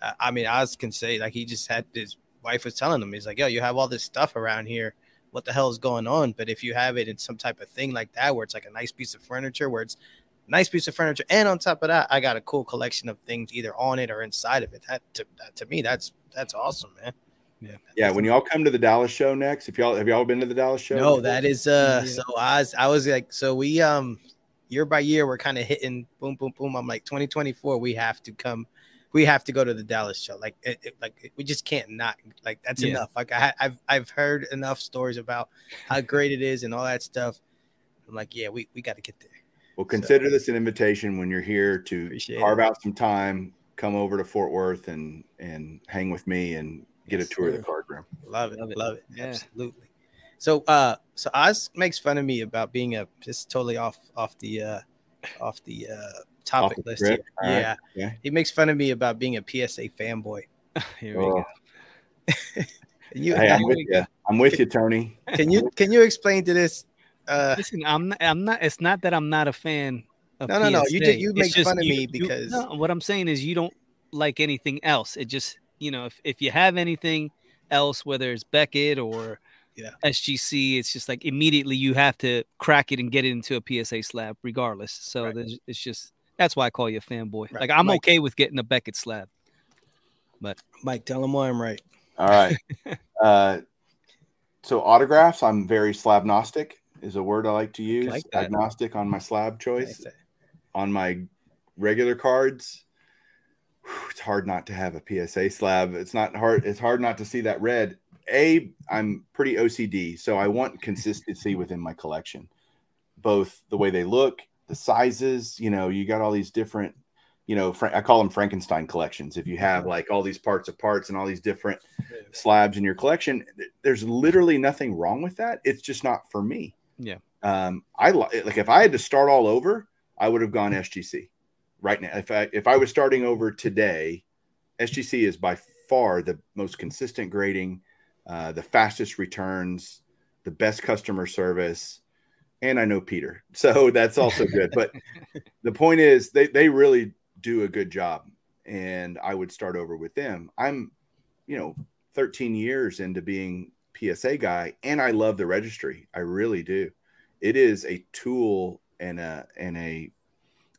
Speaker 4: uh, I mean, Oz can say like he just had his wife was telling him, he's like, yo, you have all this stuff around here. What the hell is going on? But if you have it in some type of thing like that, where it's like a nice piece of furniture, where it's nice piece of furniture, and on top of that, I got a cool collection of things either on it or inside of it. That to, that, to me, that's that's awesome, man.
Speaker 3: Yeah. Yeah. When y'all come to the Dallas show next, if y'all have y'all been to the Dallas show?
Speaker 4: No, that is uh yeah. so I was I was like so we um year by year we're kind of hitting boom boom boom. I'm like 2024 we have to come we have to go to the Dallas show. Like it, it, like we just can't not like that's yeah. enough. Like I have I've heard enough stories about how great it is and all that stuff. I'm like, yeah, we, we got to get there.
Speaker 3: Well, consider so, this an invitation when you're here to carve it. out some time, come over to Fort Worth and and hang with me and get a tour of the card room.
Speaker 4: Love it, love it, love it. Yeah. absolutely. So, uh, so Oz makes fun of me about being a just totally off off the uh, off the uh, topic off the list. Here. Yeah. Right. yeah, he makes fun of me about being a PSA fanboy.
Speaker 2: here we oh.
Speaker 3: go. you, hey, I'm with you. I'm with you, Tony.
Speaker 4: Can you can you explain to this?
Speaker 2: Uh, Listen, I'm not, I'm not. It's not that I'm not a fan.
Speaker 4: no, no, PSA. no. You just, you make fun of me because
Speaker 2: you, no, what I'm saying is you don't like anything else. It just you know, if, if you have anything else, whether it's Beckett or
Speaker 4: yeah.
Speaker 2: SGC, it's just like immediately you have to crack it and get it into a PSA slab, regardless. So right. it's just that's why I call you a fanboy. Right. Like I'm Mike, okay with getting a Beckett slab, but
Speaker 4: Mike, tell him why I'm right.
Speaker 3: All right. uh, so autographs, I'm very slabnostic is a word I like to use. Like Agnostic on my slab choice. Like on my regular cards, it's hard not to have a PSA slab. It's not hard. It's hard not to see that red. A, I'm pretty OCD, so I want consistency within my collection, both the way they look, the sizes. You know, you got all these different, you know, I call them Frankenstein collections. If you have like all these parts of parts and all these different slabs in your collection, there's literally nothing wrong with that. It's just not for me.
Speaker 2: Yeah.
Speaker 3: Um, I like if I had to start all over, I would have gone SGC right now. If I if I was starting over today, SGC is by far the most consistent grading, uh, the fastest returns, the best customer service, and I know Peter, so that's also good. but the point is, they they really do a good job, and I would start over with them. I'm, you know, 13 years into being PSA guy, and I love the registry. I really do. It is a tool and a and a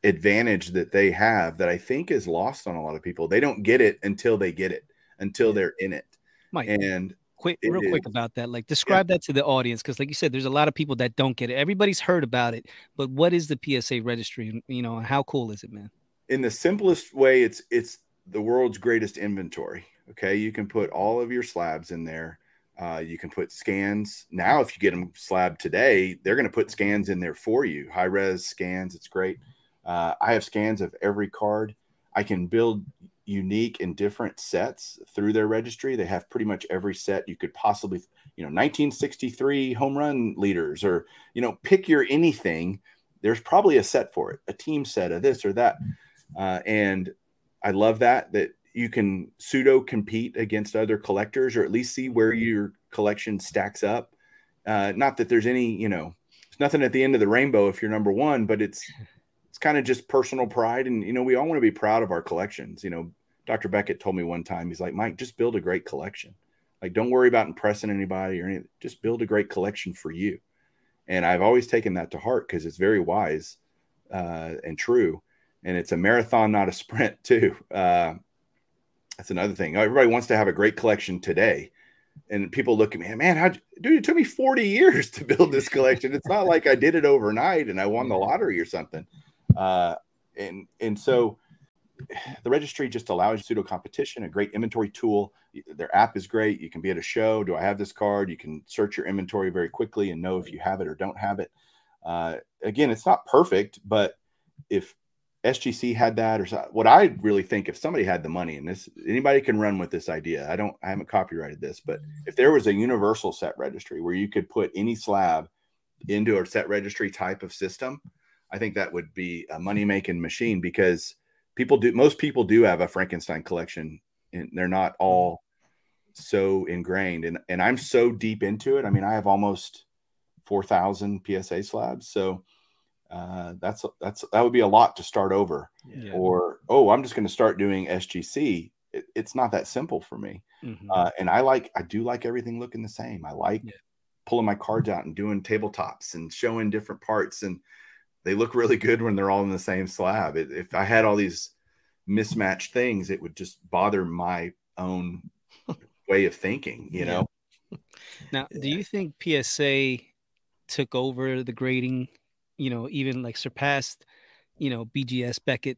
Speaker 3: advantage that they have that I think is lost on a lot of people. They don't get it until they get it, until they're in it.
Speaker 2: Mike,
Speaker 3: and
Speaker 2: quick, real quick about that. Like, describe yeah. that to the audience because, like you said, there's a lot of people that don't get it. Everybody's heard about it, but what is the PSA registry? You know, how cool is it, man?
Speaker 3: In the simplest way, it's it's the world's greatest inventory. Okay, you can put all of your slabs in there. Uh, you can put scans now. If you get them slab today, they're going to put scans in there for you. High res scans. It's great. Uh, I have scans of every card. I can build unique and different sets through their registry. They have pretty much every set you could possibly, you know, 1963 home run leaders, or you know, pick your anything. There's probably a set for it, a team set of this or that, uh, and I love that that you can pseudo compete against other collectors, or at least see where your collection stacks up. Uh, not that there's any, you know, there's nothing at the end of the rainbow if you're number one, but it's it's kind of just personal pride. And, you know, we all want to be proud of our collections. You know, Dr. Beckett told me one time, he's like, Mike, just build a great collection. Like, don't worry about impressing anybody or anything. Just build a great collection for you. And I've always taken that to heart because it's very wise uh, and true. And it's a marathon, not a sprint, too. Uh, that's another thing. Everybody wants to have a great collection today. And people look at me, and, man, how dude, it took me 40 years to build this collection. It's not like I did it overnight and I won the lottery or something. Uh, and and so the registry just allows pseudo competition, a great inventory tool. Their app is great. You can be at a show. Do I have this card? You can search your inventory very quickly and know if you have it or don't have it. Uh, again, it's not perfect, but if SGC had that, or what I really think, if somebody had the money, and this anybody can run with this idea. I don't, I haven't copyrighted this, but if there was a universal set registry where you could put any slab into a set registry type of system, I think that would be a money making machine because people do most people do have a Frankenstein collection and they're not all so ingrained and and I'm so deep into it. I mean, I have almost 4,000 PSA slabs. So uh, that's that's that would be a lot to start over. Yeah. Or oh, I'm just going to start doing SGC. It, it's not that simple for me. Mm-hmm. Uh, and I like I do like everything looking the same. I like yeah. pulling my cards out and doing tabletops and showing different parts and they look really good when they're all in the same slab. It, if I had all these mismatched things, it would just bother my own way of thinking, you know.
Speaker 2: Now, do you think PSA took over the grading, you know, even like surpassed, you know, BGS Beckett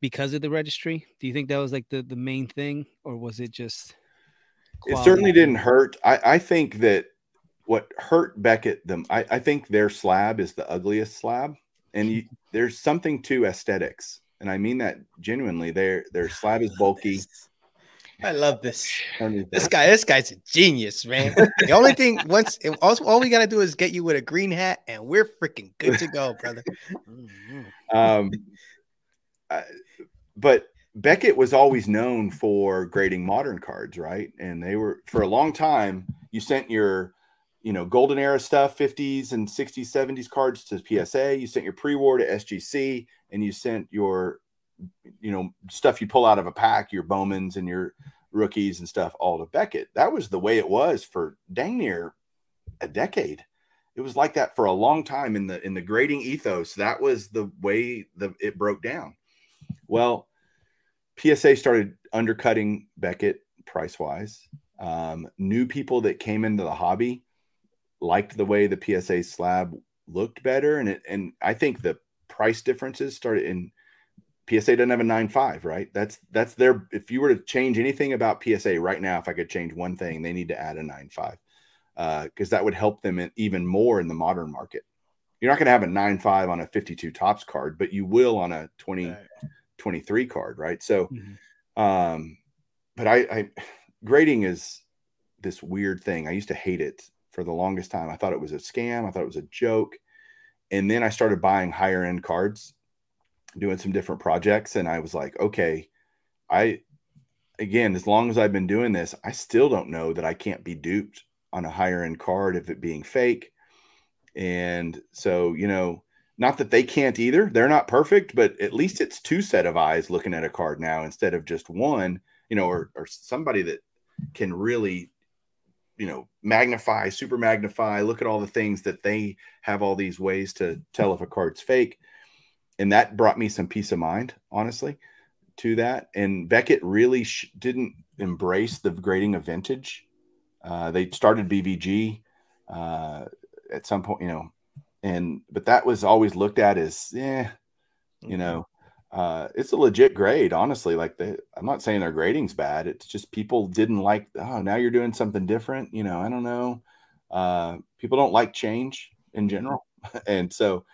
Speaker 2: because of the registry? Do you think that was like the the main thing or was it just
Speaker 3: quality? It certainly didn't hurt. I I think that what hurt Beckett them I, I think their slab is the ugliest slab and you, there's something to aesthetics, and I mean that genuinely. Their their slab is bulky.
Speaker 4: I love this. This guy, this guy's a genius, man. the only thing once all, all we gotta do is get you with a green hat, and we're freaking good to go, brother.
Speaker 3: um, but Beckett was always known for grading modern cards, right? And they were for a long time. You sent your you know, golden era stuff, 50s and 60s, 70s cards to PSA. You sent your pre-war to SGC, and you sent your, you know, stuff you pull out of a pack, your Bowmans and your rookies and stuff, all to Beckett. That was the way it was for dang near a decade. It was like that for a long time in the in the grading ethos. That was the way the it broke down. Well, PSA started undercutting Beckett price wise. Um, new people that came into the hobby liked the way the PSA slab looked better, and it, and I think the price differences started in PSA doesn't have a nine five, right? That's that's their. If you were to change anything about PSA right now, if I could change one thing, they need to add a nine five because uh, that would help them in, even more in the modern market. You're not going to have a nine five on a 52 Topps card, but you will on a 20, 23 card, right? So, mm-hmm. um, but I, I grading is this weird thing. I used to hate it for the longest time. I thought it was a scam. I thought it was a joke. And then I started buying higher end cards, doing some different projects. And I was like, okay, I, again, as long as I've been doing this, I still don't know that I can't be duped on a higher end card of it being fake. And so, you know, not that they can't either. They're not perfect, but at least it's two set of eyes looking at a card now instead of just one, you know, or, or somebody that can really, you know, magnify, super magnify, look at all the things that they have all these ways to tell if a card's fake. And that brought me some peace of mind, honestly to that. And Beckett really sh- didn't embrace the grading of vintage. Uh, they started BVG uh, at some point, you know, and but that was always looked at as, yeah, you mm-hmm. know, uh, it's a legit grade, honestly. Like the, I'm not saying their grading's bad. It's just people didn't like. Oh, now you're doing something different. You know, I don't know. Uh, people don't like change in general, and so,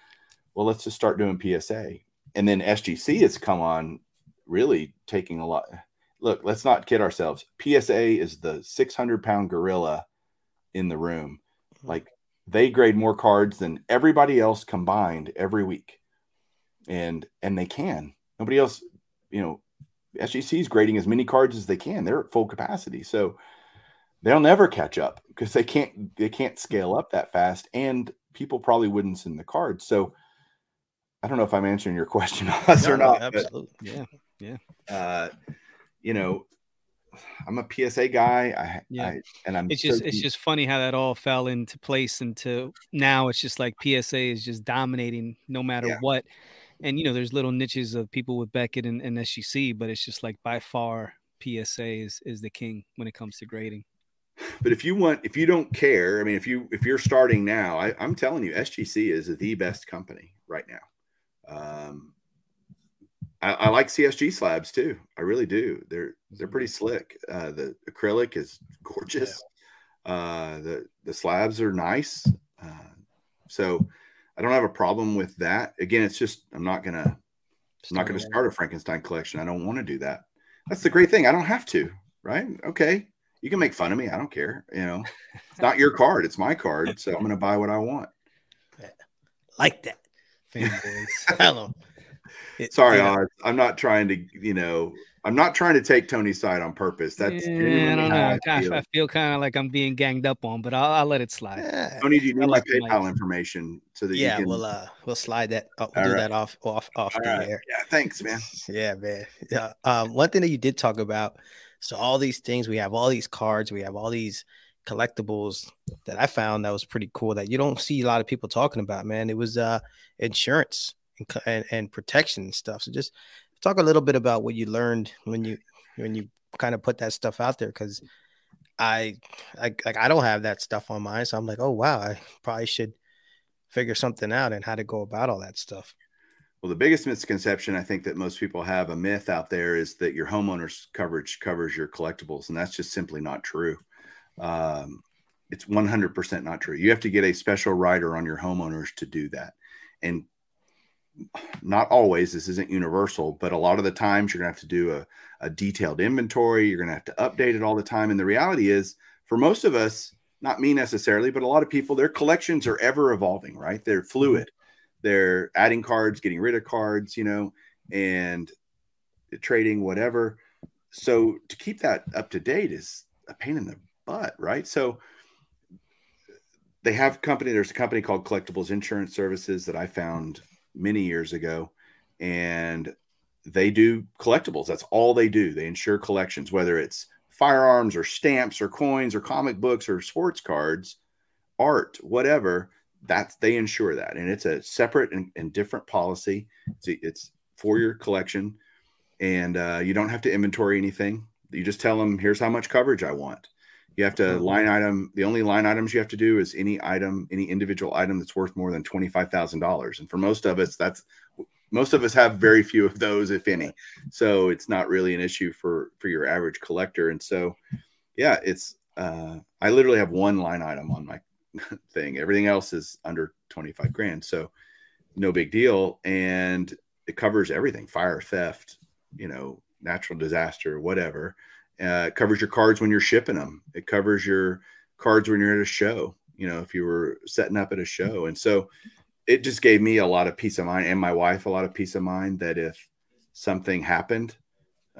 Speaker 3: well, let's just start doing PSA. And then SGC has come on really taking a lot. Look, let's not kid ourselves. PSA is the 600 pound gorilla in the room. Mm-hmm. Like they grade more cards than everybody else combined every week. And and they can. Nobody else, you know, SGC is grading as many cards as they can. They're at full capacity. So they'll never catch up because they can't they can't scale up that fast and people probably wouldn't send the cards. So I don't know if I'm answering your question no, or not.
Speaker 4: Absolutely. yeah. Yeah.
Speaker 3: Uh, you know, I'm a PSA guy. I,
Speaker 2: yeah.
Speaker 3: I, and I'm.
Speaker 2: It's just it's just funny how that all fell into place. Into now, it's just like PSA is just dominating no matter yeah. what. And you know, there's little niches of people with Beckett and, and SGC, but it's just like by far PSA is is the king when it comes to grading.
Speaker 3: But if you want, if you don't care, I mean, if you if you're starting now, I, I'm telling you, SGC is the best company right now. Um, I, I, like CSG slabs too. I really do. They're they're pretty mm-hmm. slick. Uh, the acrylic is gorgeous. Uh, the the slabs are nice. Uh, so I don't have a problem with that. Again, it's just I'm not gonna I'm not gonna start a Frankenstein collection. I don't want to do that. That's the great thing. I don't have to. Right? Okay. You can make fun of me. I don't care. You know, it's not your card. It's my card. So I'm gonna buy what I want.
Speaker 4: Like that. Fanboys. Hello.
Speaker 3: Sorry, yeah. I'm not trying to, you know, I'm not trying to take Tony's side on purpose. That's
Speaker 2: yeah, I don't know. I feel, I feel kind of like I'm being ganged up on, but I'll, I'll let it slide.
Speaker 3: Yeah. Tony, do you need my PayPal information so that
Speaker 4: yeah,
Speaker 3: you can...
Speaker 4: we'll uh we'll slide that. Uh, we'll do right. that off off off All the right. air.
Speaker 3: Yeah, thanks, man.
Speaker 4: Yeah, man. Yeah. Um, one thing that you did talk about. So all these things, we have all these cards, we have all these collectibles that I found that was pretty cool that you don't see a lot of people talking about. Man, it was uh insurance and, and, and protection and stuff. So just talk a little bit about what you learned when you when you kind of put that stuff out there because I, I like I don't have that stuff on mine, so I'm like, oh wow, I probably should figure something out and how to go about all that stuff.
Speaker 3: Well, the biggest misconception I think that most people have a myth out there is that your homeowner's coverage covers your collectibles, and that's just simply not true. Um, it's 100% not true. You have to get a special rider on your homeowners to do that. And not always this isn't universal but a lot of the times you're going to have to do a, a detailed inventory you're going to have to update it all the time and the reality is for most of us not me necessarily but a lot of people their collections are ever evolving right? They're mm-hmm. fluid. They're adding cards getting rid of cards you know and trading whatever. So to keep that up to date is a pain in the butt right? So they have company there's a company called collectibles insurance services that i found many years ago, and they do collectibles. That's all they do. They insure collections, whether it's firearms or stamps or coins or comic books or sports cards, art, whatever. That's they insure that, and it's a separate and, and different policy. It's, it's, for your collection, and uh, you don't have to inventory anything. You just tell them, "Here's how much coverage I want." You have to mm-hmm. line item. The only line items you have to do is any item, any individual item that's worth more than twenty five thousand dollars. And for most of us, that's most of us have very few of those, if any. So it's not really an issue for for your average collector. And so, yeah, it's. Uh, I literally have one line item on my thing. Everything else is under twenty five grand. So no big deal, and it covers everything: fire, theft, you know, natural disaster, whatever. Uh, it covers your cards when you're shipping them. It covers your cards when you're at a show. You know, if you were setting up at a show, and so it just gave me a lot of peace of mind, and my wife a lot of peace of mind that if something happened,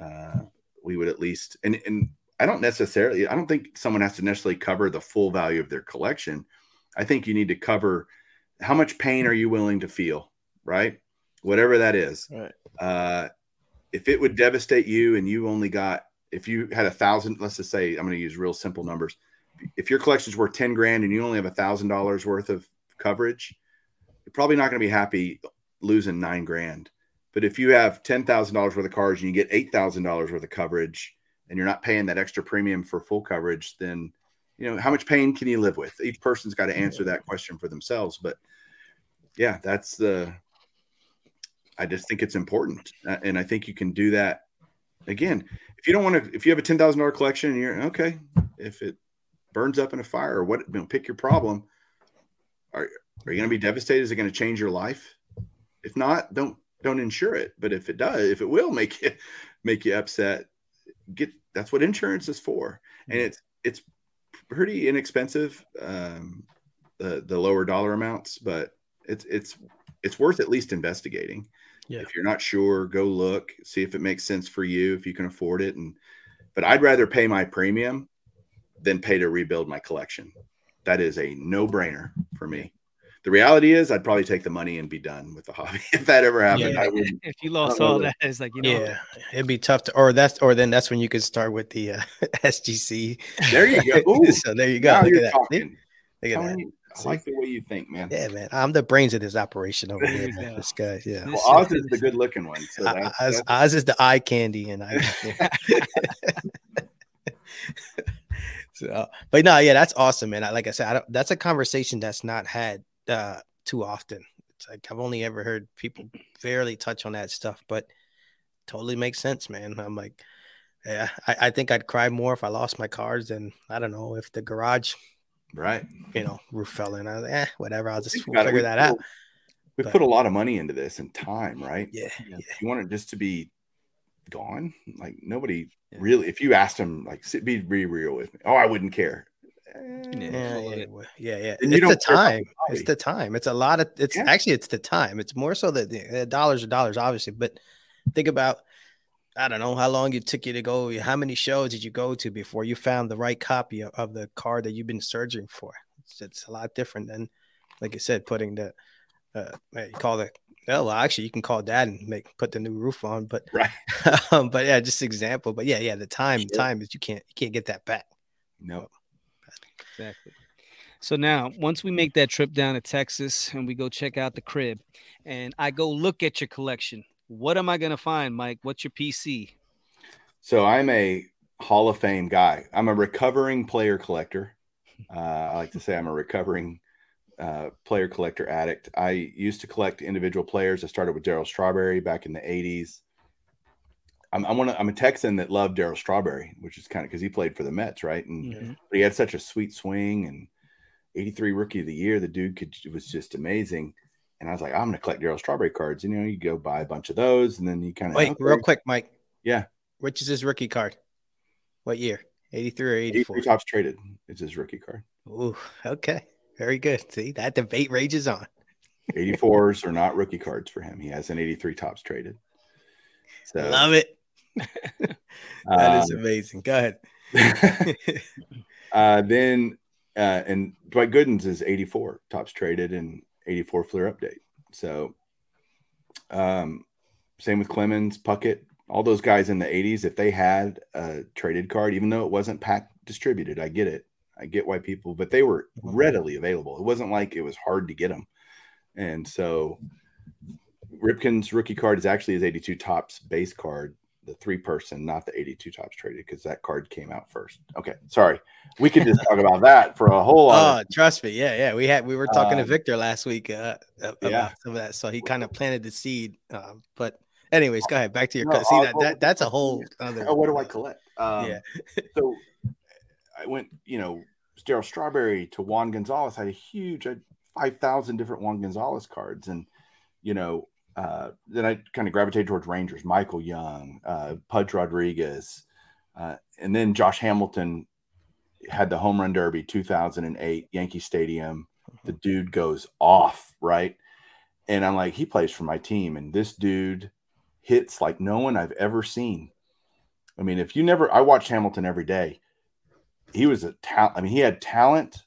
Speaker 3: uh, we would at least and and I don't necessarily I don't think someone has to necessarily cover the full value of their collection. I think you need to cover how much pain are you willing to feel, right? Whatever that is.
Speaker 4: Right.
Speaker 3: Uh, if it would devastate you and you only got if you had a thousand, let's just say I'm going to use real simple numbers. If your collection's worth 10 grand and you only have a thousand dollars worth of coverage, you're probably not going to be happy losing nine grand. But if you have ten thousand dollars worth of cars and you get eight thousand dollars worth of coverage, and you're not paying that extra premium for full coverage, then you know how much pain can you live with? Each person's got to answer that question for themselves. But yeah, that's the. I just think it's important, uh, and I think you can do that. Again, if you don't want to, if you have a ten thousand dollar collection, and you're okay. If it burns up in a fire, or what, you know, pick your problem. Are are you going to be devastated? Is it going to change your life? If not, don't don't insure it. But if it does, if it will make you make you upset, get that's what insurance is for. And
Speaker 4: Mm-hmm.
Speaker 3: it's it's pretty inexpensive, um, the the lower dollar amounts, but it's it's it's worth at least investigating.
Speaker 4: Yeah.
Speaker 3: If you're not sure, go look, see if it makes sense for you, if you can afford it. And but I'd rather pay my premium than pay to rebuild my collection. That is a no brainer for me. The reality is, I'd probably take the money and be done with the hobby if that ever happened.
Speaker 4: Yeah.
Speaker 3: I wouldn't.
Speaker 2: If you lost all that, it's like you know.
Speaker 4: Yeah, it'd be tough to, or that's, or then that's when you could start with the uh, SGC.
Speaker 3: There you go.
Speaker 4: So there you go.
Speaker 3: now
Speaker 4: Look
Speaker 3: you're
Speaker 4: at that.
Speaker 3: Talking.
Speaker 4: Look at that.
Speaker 3: Tony, I like the way you think, man.
Speaker 4: Yeah, man. I'm the brains of this operation over here. Man.
Speaker 2: Yeah.
Speaker 4: This guy, yeah.
Speaker 3: Well, Oz is the good looking one. So
Speaker 4: I-
Speaker 3: that's,
Speaker 4: Oz,
Speaker 3: that's-
Speaker 4: Oz is the eye candy, and I. so, but no, yeah, that's awesome, man. I, like I said, I don't, that's a conversation that's not had uh, too often. It's like I've only ever heard people barely touch on that stuff, but totally makes sense, man. I'm like, yeah, I, I think I'd cry more if I lost my cars than I don't know if the garage,
Speaker 3: right.
Speaker 4: you know, roof fell in. I was like, eh, whatever. I'll just we'll
Speaker 3: about it.
Speaker 4: figure
Speaker 3: We
Speaker 4: that out.
Speaker 3: put- We
Speaker 4: But-
Speaker 3: put a lot of money into this and time, right?
Speaker 4: Yeah,
Speaker 2: Yeah.
Speaker 3: You want it just to be gone? Like nobody
Speaker 4: Yeah.
Speaker 3: really. If you asked them, like, sit, be, be real with me. Oh, I wouldn't care. Eh,
Speaker 4: yeah, yeah, yeah, yeah.
Speaker 3: And you
Speaker 4: It's the
Speaker 3: don't care about
Speaker 4: time.
Speaker 3: the.
Speaker 4: It's the time. It's a lot of. It's
Speaker 3: Yeah.
Speaker 4: actually it's the time. It's more so that the the dollars are dollars, obviously. But think about, I don't know how long it took you to go. How many shows did you go to before you found the right copy of, of the car that you've been searching for? It's, it's a lot different than, like I said, putting the, uh, you call it. Well, actually, you can call dad and make put the new roof on. But
Speaker 3: Right.
Speaker 4: um, but yeah, just example. But yeah, yeah, the time,
Speaker 3: Sure.
Speaker 4: time is you can't you can't get that back.
Speaker 3: No.
Speaker 2: Exactly. So now, once we make that trip down to Texas and we go check out the crib, and I go look at your collection, what am I gonna find, Mike? What's your PC?
Speaker 3: So I'm a Hall of Fame guy. I'm a recovering player collector. Uh, I like to say I'm a recovering uh, player collector addict. I used to collect individual players. I started with Darryl Strawberry back in the 80s. I'm I'm, of, I'm a Texan that loved Darryl Strawberry, which is kind of because he played for the Mets, right? And
Speaker 2: Mhm.
Speaker 3: but he had such a sweet swing and 83 rookie of the year. The dude could it was just amazing. And I was like, I'm gonna collect Darryl Strawberry cards. You know, you go buy a bunch of those, and then you kind of
Speaker 4: Wait, real quick, Mike.
Speaker 3: Yeah.
Speaker 4: Which is his rookie card? What year? 83 or 84?
Speaker 3: 83 Topps traded. It's his rookie card.
Speaker 4: Ooh, okay. Very good. See, that debate rages on.
Speaker 3: 84s are not rookie cards for him. He has an 83 Topps traded. So
Speaker 4: Love it. That is
Speaker 3: um,
Speaker 4: amazing. Go ahead.
Speaker 3: uh, then uh, and Dwight Gooden's is 84 Topps traded and 84 Fleer update. So um, same with Clemens, Puckett, all those guys in the 80s. If they had a traded card, even though it wasn't pack distributed, I get it. I get why people, but they were readily available. It wasn't like it was hard to get them. And so Ripken's rookie card is actually his 82 Topps base card, the three person, not the 82 Topps traded, because that card came out first. Okay, sorry. We could just talk about that for a whole lot.
Speaker 4: Oh, trust me. Yeah, yeah. We had we were talking to
Speaker 3: Um,
Speaker 4: Victor last week uh, about
Speaker 3: yeah.
Speaker 4: some of that. So he kind of planted the seed. Um, but anyways, go ahead. Back to your
Speaker 3: No,
Speaker 4: see
Speaker 3: I'll
Speaker 4: that, that that's a whole other
Speaker 3: Oh, what do I collect? Um,
Speaker 4: Yeah.
Speaker 3: so I went, you know, Darryl Strawberry to Juan Gonzalez. I had a huge, I had 5,000 different Juan Gonzalez cards. And, you know, uh, then I kind of gravitated towards Rangers, Michael Young, uh, Pudge Rodriguez. Uh, and then Josh Hamilton had the home run derby 2008 Yankee Stadium. The dude goes off, right? And I'm like, he plays for my team. And this dude hits like no one I've ever seen. I mean, if you never, I watched Hamilton every day. He was a talent. I mean, he had talent,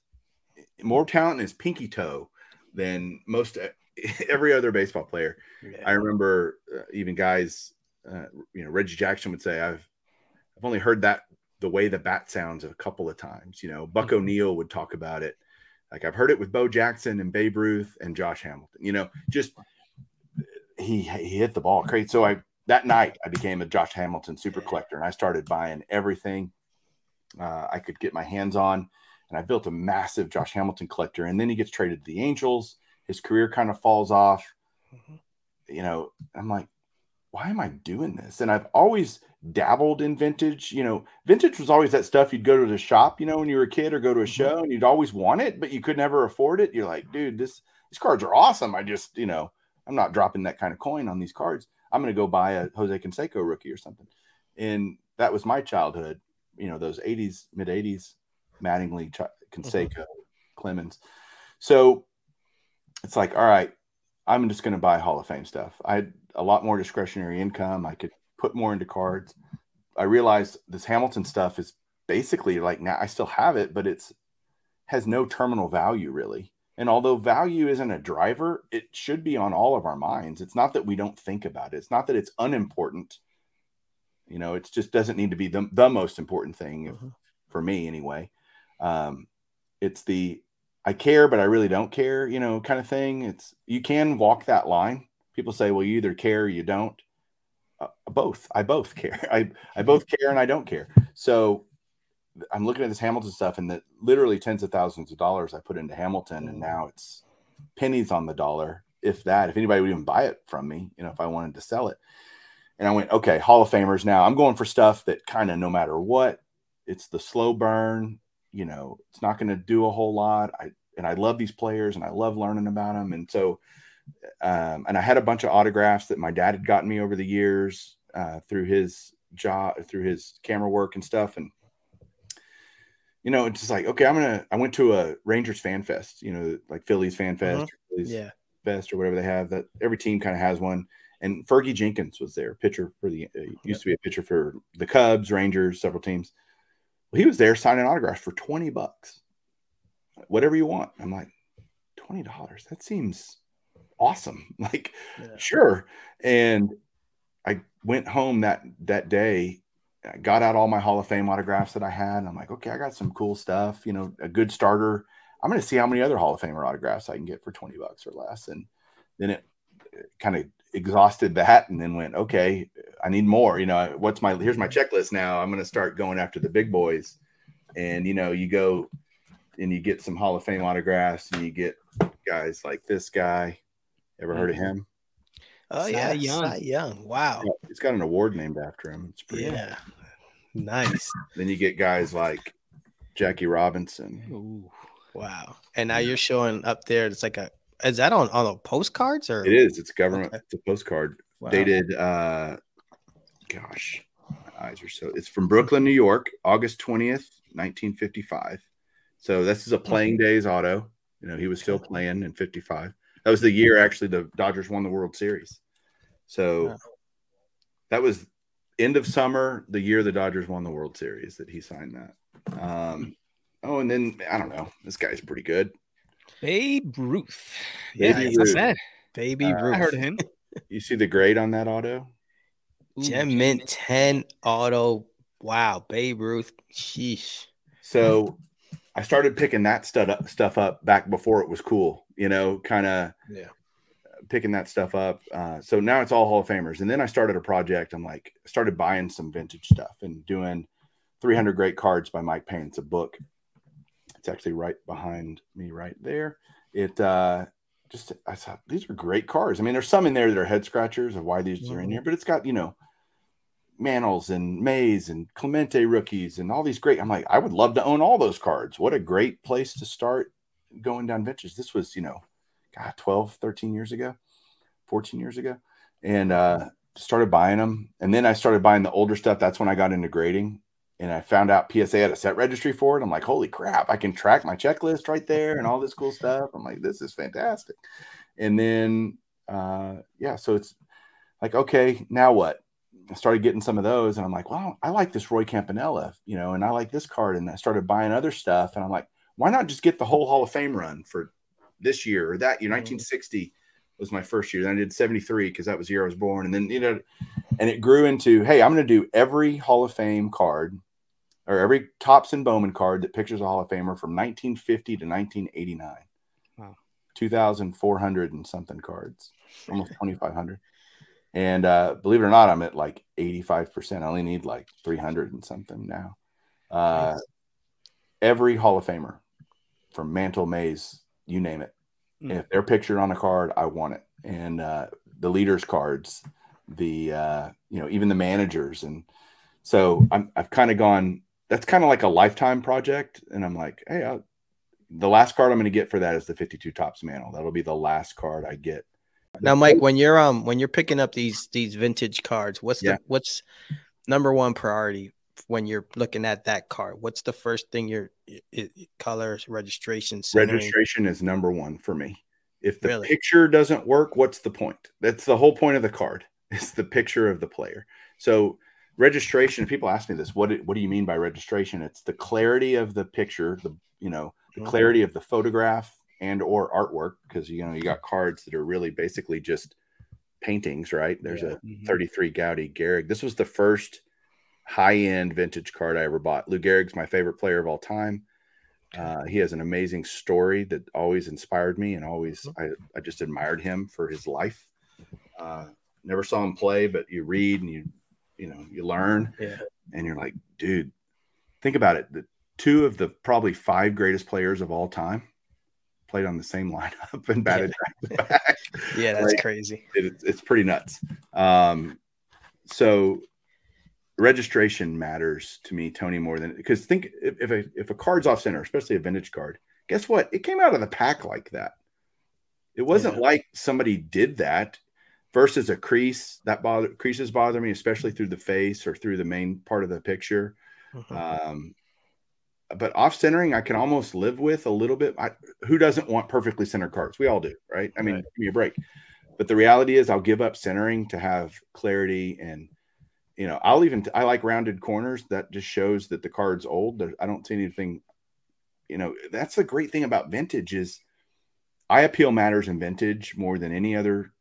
Speaker 3: more talent in his pinky toe than most every other baseball player. Yeah. I remember uh, even guys, uh, you know, Reggie Jackson would say, "I've I've only heard that the way the bat sounds a couple of times." You know, Buck mm-hmm. O'Neil would talk about it. Like I've heard it with Bo Jackson and Babe Ruth and Josh Hamilton. You know, just he he hit the ball great. So I that night I became a Josh Hamilton super collector, and I started buying everything uh, I could get my hands on, and I built a massive Josh Hamilton collector. And then he gets traded to the Angels. His career kind of falls off. Mm-hmm. You know, I'm like, why am I doing this? And I've always dabbled in vintage. You know, vintage was always that stuff you'd go to the shop, you know, when you were a kid or go to a mm-hmm. show and you'd always want it, but you could never afford it. You're like, dude, this these cards are awesome. I just, you know, I'm not dropping that kind of coin on these cards. I'm going to go buy a Jose Canseco rookie or something. And that was my childhood, you know, those 80s, mid 80s, Mattingly, Canseco, mm-hmm. Clemens. So it's like, all right, I'm just going to buy Hall of Fame stuff. I had a lot more discretionary income. I could put more into cards. I realized this Hamilton stuff is basically like now I still have it, but it's has no terminal value really. And although value isn't a driver, it should be on all of our minds. It's not that we don't think about it. It's not that it's unimportant. You know, it just doesn't need to be the, the most important thing mm-hmm. for me anyway. Um, it's the I care, but I really don't care, you know, kind of thing. It's you can walk that line. People say, well, you either care or you don't. Uh, both. I both care. I, I both care and I don't care. So I'm looking at this Hamilton stuff and that literally tens of thousands of dollars I put into Hamilton and now it's pennies on the dollar, if that, if anybody would even buy it from me, you know, if I wanted to sell it. And I went, okay, Hall of Famers now. I'm going for stuff that kind of no matter what, it's the slow burn, you know, it's not going to do a whole lot. I and I love these players and I love learning about them. And so um, and I had a bunch of autographs that my dad had gotten me over the years uh, through his job, through his camera work and stuff. And you know, it's just like, okay, I'm gonna. I went to a Rangers fan fest, you know, like Phillies fan fest, uh-huh. Phillies
Speaker 4: yeah,
Speaker 3: fest or whatever they have. That every team kind of has one. And Fergie Jenkins was there, pitcher for the uh, used yep. to be a pitcher for the Cubs, Rangers, several teams. Well, he was there signing autographs for twenty bucks, whatever you want. I'm like, twenty dollars. That seems awesome. Like, yeah. sure. And I went home that that day I got out all my Hall of Fame autographs that I had. And I'm like, okay, I got some cool stuff, you know, a good starter. I'm going to see how many other Hall of Famer autographs I can get for 20 bucks or less. And then it kind of exhausted that and then went, okay, I need more. You know, what's my, here's my checklist now. I'm going to start going after the big boys. And, you know, you go and you get some Hall of Fame autographs and you get guys like this guy. Ever heard of mm-hmm. him?
Speaker 4: Oh yeah, Young. Cy Young. Wow.
Speaker 3: Yeah, he's got an award named after him. It's
Speaker 4: pretty yeah. Nice.
Speaker 3: then you get guys like Jackie Robinson.
Speaker 4: Ooh. Wow. And now you're showing up there. It's like a is that on on the postcards or
Speaker 3: it is, it's government, okay. it's a postcard wow. dated uh gosh, my eyes are so it's from Brooklyn, New York, August 20th, 1955. So this is a playing days auto. You know, he was still playing in 55. That was the year actually the Dodgers won the World Series. So that was end of summer, the year the Dodgers won the World Series that he signed that. Um, oh, and then I don't know. This guy's pretty good.
Speaker 2: Babe Ruth.
Speaker 4: Baby yeah, Ruth. That. Baby uh, Ruth.
Speaker 2: I heard him.
Speaker 3: You see the grade on that auto?
Speaker 4: Gem Mint 10 auto. Wow. Babe Ruth. Sheesh.
Speaker 3: So I started picking that stuff up, stuff up back before it was cool, you know, kind of
Speaker 4: yeah
Speaker 3: picking that stuff up. Uh, so now it's all Hall of Famers. And then I started a project. I'm like, started buying some vintage stuff and doing 300 Great Cards by Mike Payne. It's a book. It's actually right behind me, right there. It uh, just I thought these are great cars. I mean, there's some in there that are head scratchers of why these mm-hmm. are in mm-hmm. here, but it's got you know Mantles and Mays and Clemente rookies and all these great. I'm like, I would love to own all those cards. What a great place to start going down vintage. This was, you know, God, 12, 13 years ago, 14 years ago. And uh, started buying them. And then I started buying the older stuff. That's when I got into grading. And I found out PSA had a set registry for it. I'm like, holy crap, I can track my checklist right there and all this cool stuff. I'm like, this is fantastic. And then, uh, yeah, so it's like, okay, now what? I started getting some of those, and I'm like, well, I like this Roy Campanella, you know, and I like this card, and I started buying other stuff, and I'm like, why not just get the whole Hall of Fame run for this year or that year? 1960 was my first year. Then I did 73 because that was the year I was born, and then you know, and it grew into, hey, I'm going to do every Hall of Fame card or every Topps and Bowman card that pictures a Hall of Famer from 1950 to 1989.
Speaker 4: Wow.
Speaker 3: 2,400 and something cards, almost 2,500. And uh, believe it or not, I'm at like 85%. I only need like 300 and something now. Uh,
Speaker 4: Nice.
Speaker 3: Every Hall of Famer from Mantle Mays, you name it.
Speaker 4: Mm.
Speaker 3: And if they're pictured on a card, I want it. And uh, the leaders' cards, the, uh, you know, even the managers. And so I'm, I've kind of gone, that's kind of like a lifetime project. And I'm like, hey, i the last card I'm going to get for that is the 52 Topps mantle. That'll be the last card I get.
Speaker 4: Now, Mike, when you're um when you're picking up these these vintage cards, what's
Speaker 3: Yeah.
Speaker 4: the what's number one priority when you're looking at that card? What's the first thing you're i- i- registration, centering?
Speaker 3: Registration is number one for me. If the
Speaker 4: Really?
Speaker 3: picture doesn't work, what's the point? That's the whole point of the card. It's the picture of the player. So registration, people ask me this, what do, what do you mean by registration? It's the clarity of the picture, the you know, the clarity of the photograph and or artwork, because you know, you got cards that are really basically just paintings, right? There's
Speaker 4: Yeah.
Speaker 3: a
Speaker 4: Mhm.
Speaker 3: 33 Goudey Gehrig. This was the first high-end vintage card I ever bought. Lou Gehrig's my favorite player of all time. Uh, he has an amazing story that always inspired me and always I, I just admired him for his life. Uh, never saw him play, but you read and you you know you learn
Speaker 4: Yeah.
Speaker 3: and you're like, dude, think about it. The two of the probably five greatest players of all time played on the same lineup and batted back back.
Speaker 4: Yeah, that's
Speaker 3: Like,
Speaker 4: crazy.
Speaker 3: it, it's pretty nuts. Um, so registration matters to me, Tony, more than because think if, if a if a card's off center, especially a vintage card, guess what? It came out of the pack like that. It wasn't
Speaker 4: Yeah.
Speaker 3: like somebody did that versus a crease that bother creases bother me, especially through the face or through the main part of the picture.
Speaker 4: Mhm.
Speaker 3: Um, but off centering, I can almost live with a little bit. I, who doesn't want perfectly centered cards? We all do, right? I mean,
Speaker 4: Right.
Speaker 3: give me a break. But the reality is, I'll give up centering to have clarity, and you know, I'll even I like rounded corners. That just shows that the card's old. There, I don't see anything. You know, that's the great thing about vintage is eye appeal matters in vintage more than any other.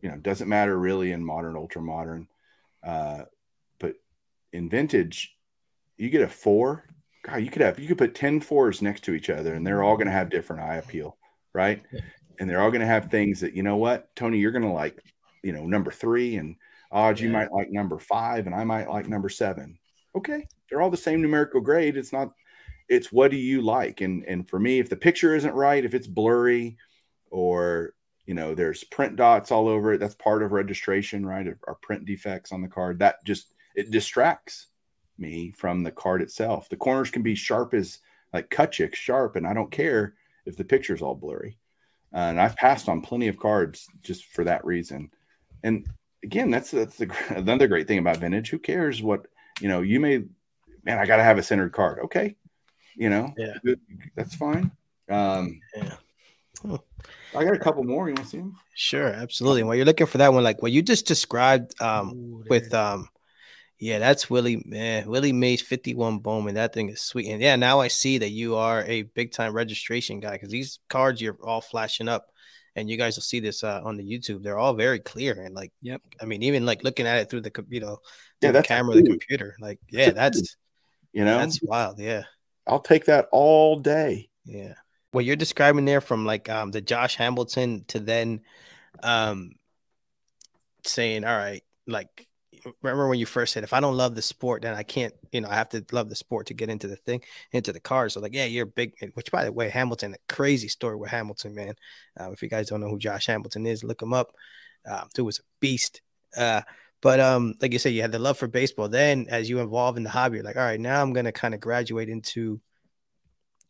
Speaker 3: You know, doesn't matter really in modern, ultra modern. Uh, but in vintage, you get a four. God, you could have you could put 10 fours next to each other, and they're all going to have different eye appeal, right? And they're all going to have things that you know what, Tony, you're going to like, you know, number three, and odds you might like number five, and I might like number seven. Okay, they're all the same numerical grade. It's not. It's what do you like? And and for me, if the picture isn't right, if it's blurry, or you know, there's print dots all over it. That's part of registration, right? Or print defects on the card. That just it distracts me from the card itself. The corners can be sharp as like Kutchik sharp, and I don't care if the picture's all blurry. Uh, and I've passed on plenty of cards just for that reason. And again, that's that's the, another great thing about vintage. Who cares what you know? You may, man, I got to have a centered card. Okay, you know,
Speaker 4: Yeah.
Speaker 3: that's fine. Um,
Speaker 4: Yeah.
Speaker 3: I got a couple more. You want to see them?
Speaker 4: Sure, absolutely. And while you're looking for that one, like what you just described um
Speaker 2: Ooh,
Speaker 4: with um yeah, that's Willie man, Willie Mays 51 Bowman. That thing is sweet. And yeah, now I see that you are a big time registration guy because these cards you're all flashing up and you guys will see this uh, on the YouTube. They're all very clear and like
Speaker 2: Yep.
Speaker 4: I mean, even like looking at it through the you know,
Speaker 3: Yeah,
Speaker 4: the camera, the computer. Like, yeah, that's
Speaker 3: You know,
Speaker 4: that's wild. Yeah.
Speaker 3: I'll take that all day.
Speaker 4: Yeah. What you're describing there from like um the Josh Hamilton to then um saying, all right, like remember when you first said if I don't love the sport, then I can't, you know, I have to love the sport to get into the thing, into the car. So like, yeah, you're big, which by the way, Hamilton, a crazy story with Hamilton, man. Uh, if you guys don't know who Josh Hamilton is, look him up. Um, dude was a beast. Uh, but um, like you said, you had the love for baseball. Then as you evolve in the hobby, you're like, all right, now I'm gonna kind of graduate into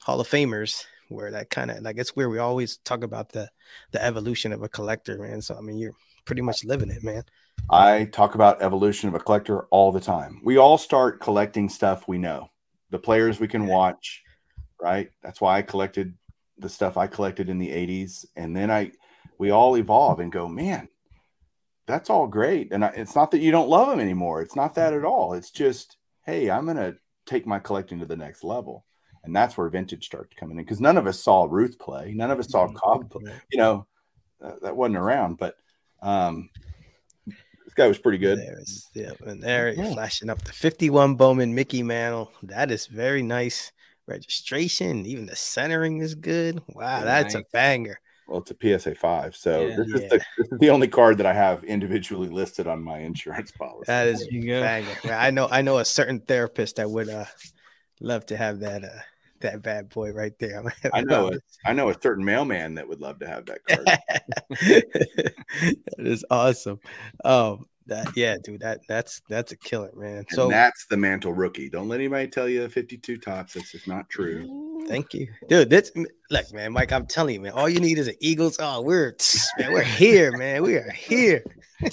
Speaker 4: Hall of Famers, where that kind of like it's where we always talk about the the evolution of a collector, man. So I mean, you're pretty much living it, man.
Speaker 3: I talk about evolution of a collector all the time. We all start collecting stuff we know, the players we can watch, right? That's why I collected the stuff I collected in the 80s. And then I, we all evolve and go, man, that's all great. And I, it's not that you don't love them anymore. It's not that at all. It's just, hey, I'm gonna take my collecting to the next level. And that's where vintage starts coming in because none of us saw Ruth play, none of us saw Cobb play. You know, uh, that wasn't around. But um, this guy was pretty good.
Speaker 4: There's, yeah, and there yeah. flashing up the 51 Bowman Mickey Mantle. That is very nice registration. Even the centering is good. Wow, that's nice. a banger.
Speaker 3: Well, it's a PSA five, so yeah, this, yeah. Is the, this is the only card that I have individually listed on my insurance policy.
Speaker 4: That is banger. I know. I know a certain therapist that would uh, love to have that. Uh, that bad boy right there.
Speaker 3: I know it. I know a certain mailman that would love to have that card.
Speaker 4: that is awesome. Um, that yeah, dude, that that's that's a killer, man.
Speaker 3: And so that's the mantle rookie. Don't let anybody tell you 52 Topps. That's just not true.
Speaker 4: Thank you, dude. That's look, man, Mike. I'm telling you, man. All you need is an Eagles. Oh, we're man, we're here, man. We are here.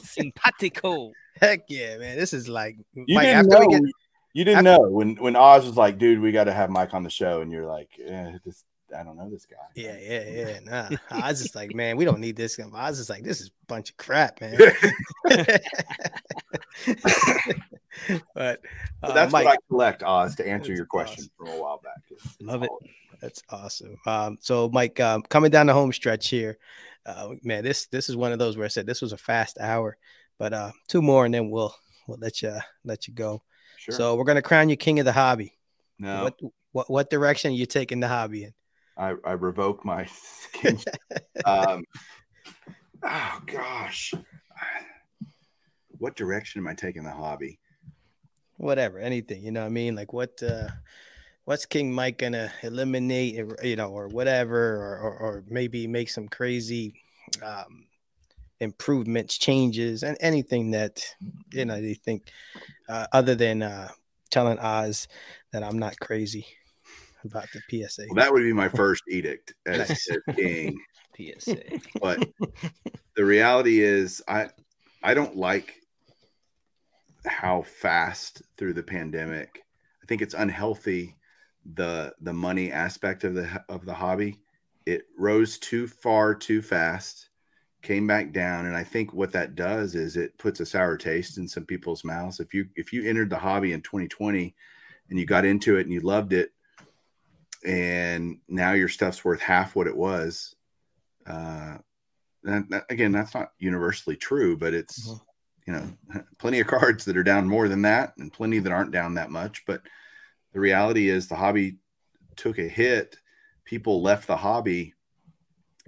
Speaker 2: Simpatico.
Speaker 4: Heck yeah, man. This is like
Speaker 3: you Mike, didn't know. Get, you didn't after, know when when Oz was like, dude, we got to have Mike on the show, and you're like, eh, this I don't know this guy.
Speaker 4: Yeah, yeah, yeah. Nah, I was just like, man, we don't need this. I was just like, this is a bunch of crap, man. but
Speaker 3: uh, that's Mike, what I collect, Oz, to answer your question awesome. from a while back.
Speaker 4: It's, Love it. That's awesome. Um, so, Mike, um, coming down the home stretch here, uh, man, this this is one of those where I said this was a fast hour, but uh, two more and then we'll we'll let you let you go. Sure. So we're gonna crown you king of the hobby.
Speaker 3: No.
Speaker 4: What what what direction are you taking the hobby in?
Speaker 3: I, I revoke my skin. um, oh gosh, what direction am I taking the hobby?
Speaker 4: Whatever, anything. You know what I mean? Like what? uh What's King Mike gonna eliminate? You know, or whatever, or or, or maybe make some crazy um, improvements, changes, and anything that you know they think uh, other than uh, telling Oz that I'm not crazy about the PSA.
Speaker 3: Well, that would be my first edict as, as king.
Speaker 2: PSA.
Speaker 3: But the reality is, I I don't like how fast through the pandemic. I think it's unhealthy the the money aspect of the of the hobby. It rose too far too fast, came back down, and I think what that does is it puts a sour taste in some people's mouths. If you if you entered the hobby in 2020 and you got into it and you loved it, and now your stuff's worth half what it was. Uh, that, that, again, that's not universally true, but it's mm-hmm. you know plenty of cards that are down more than that, and plenty that aren't down that much. But the reality is, the hobby took a hit. People left the hobby.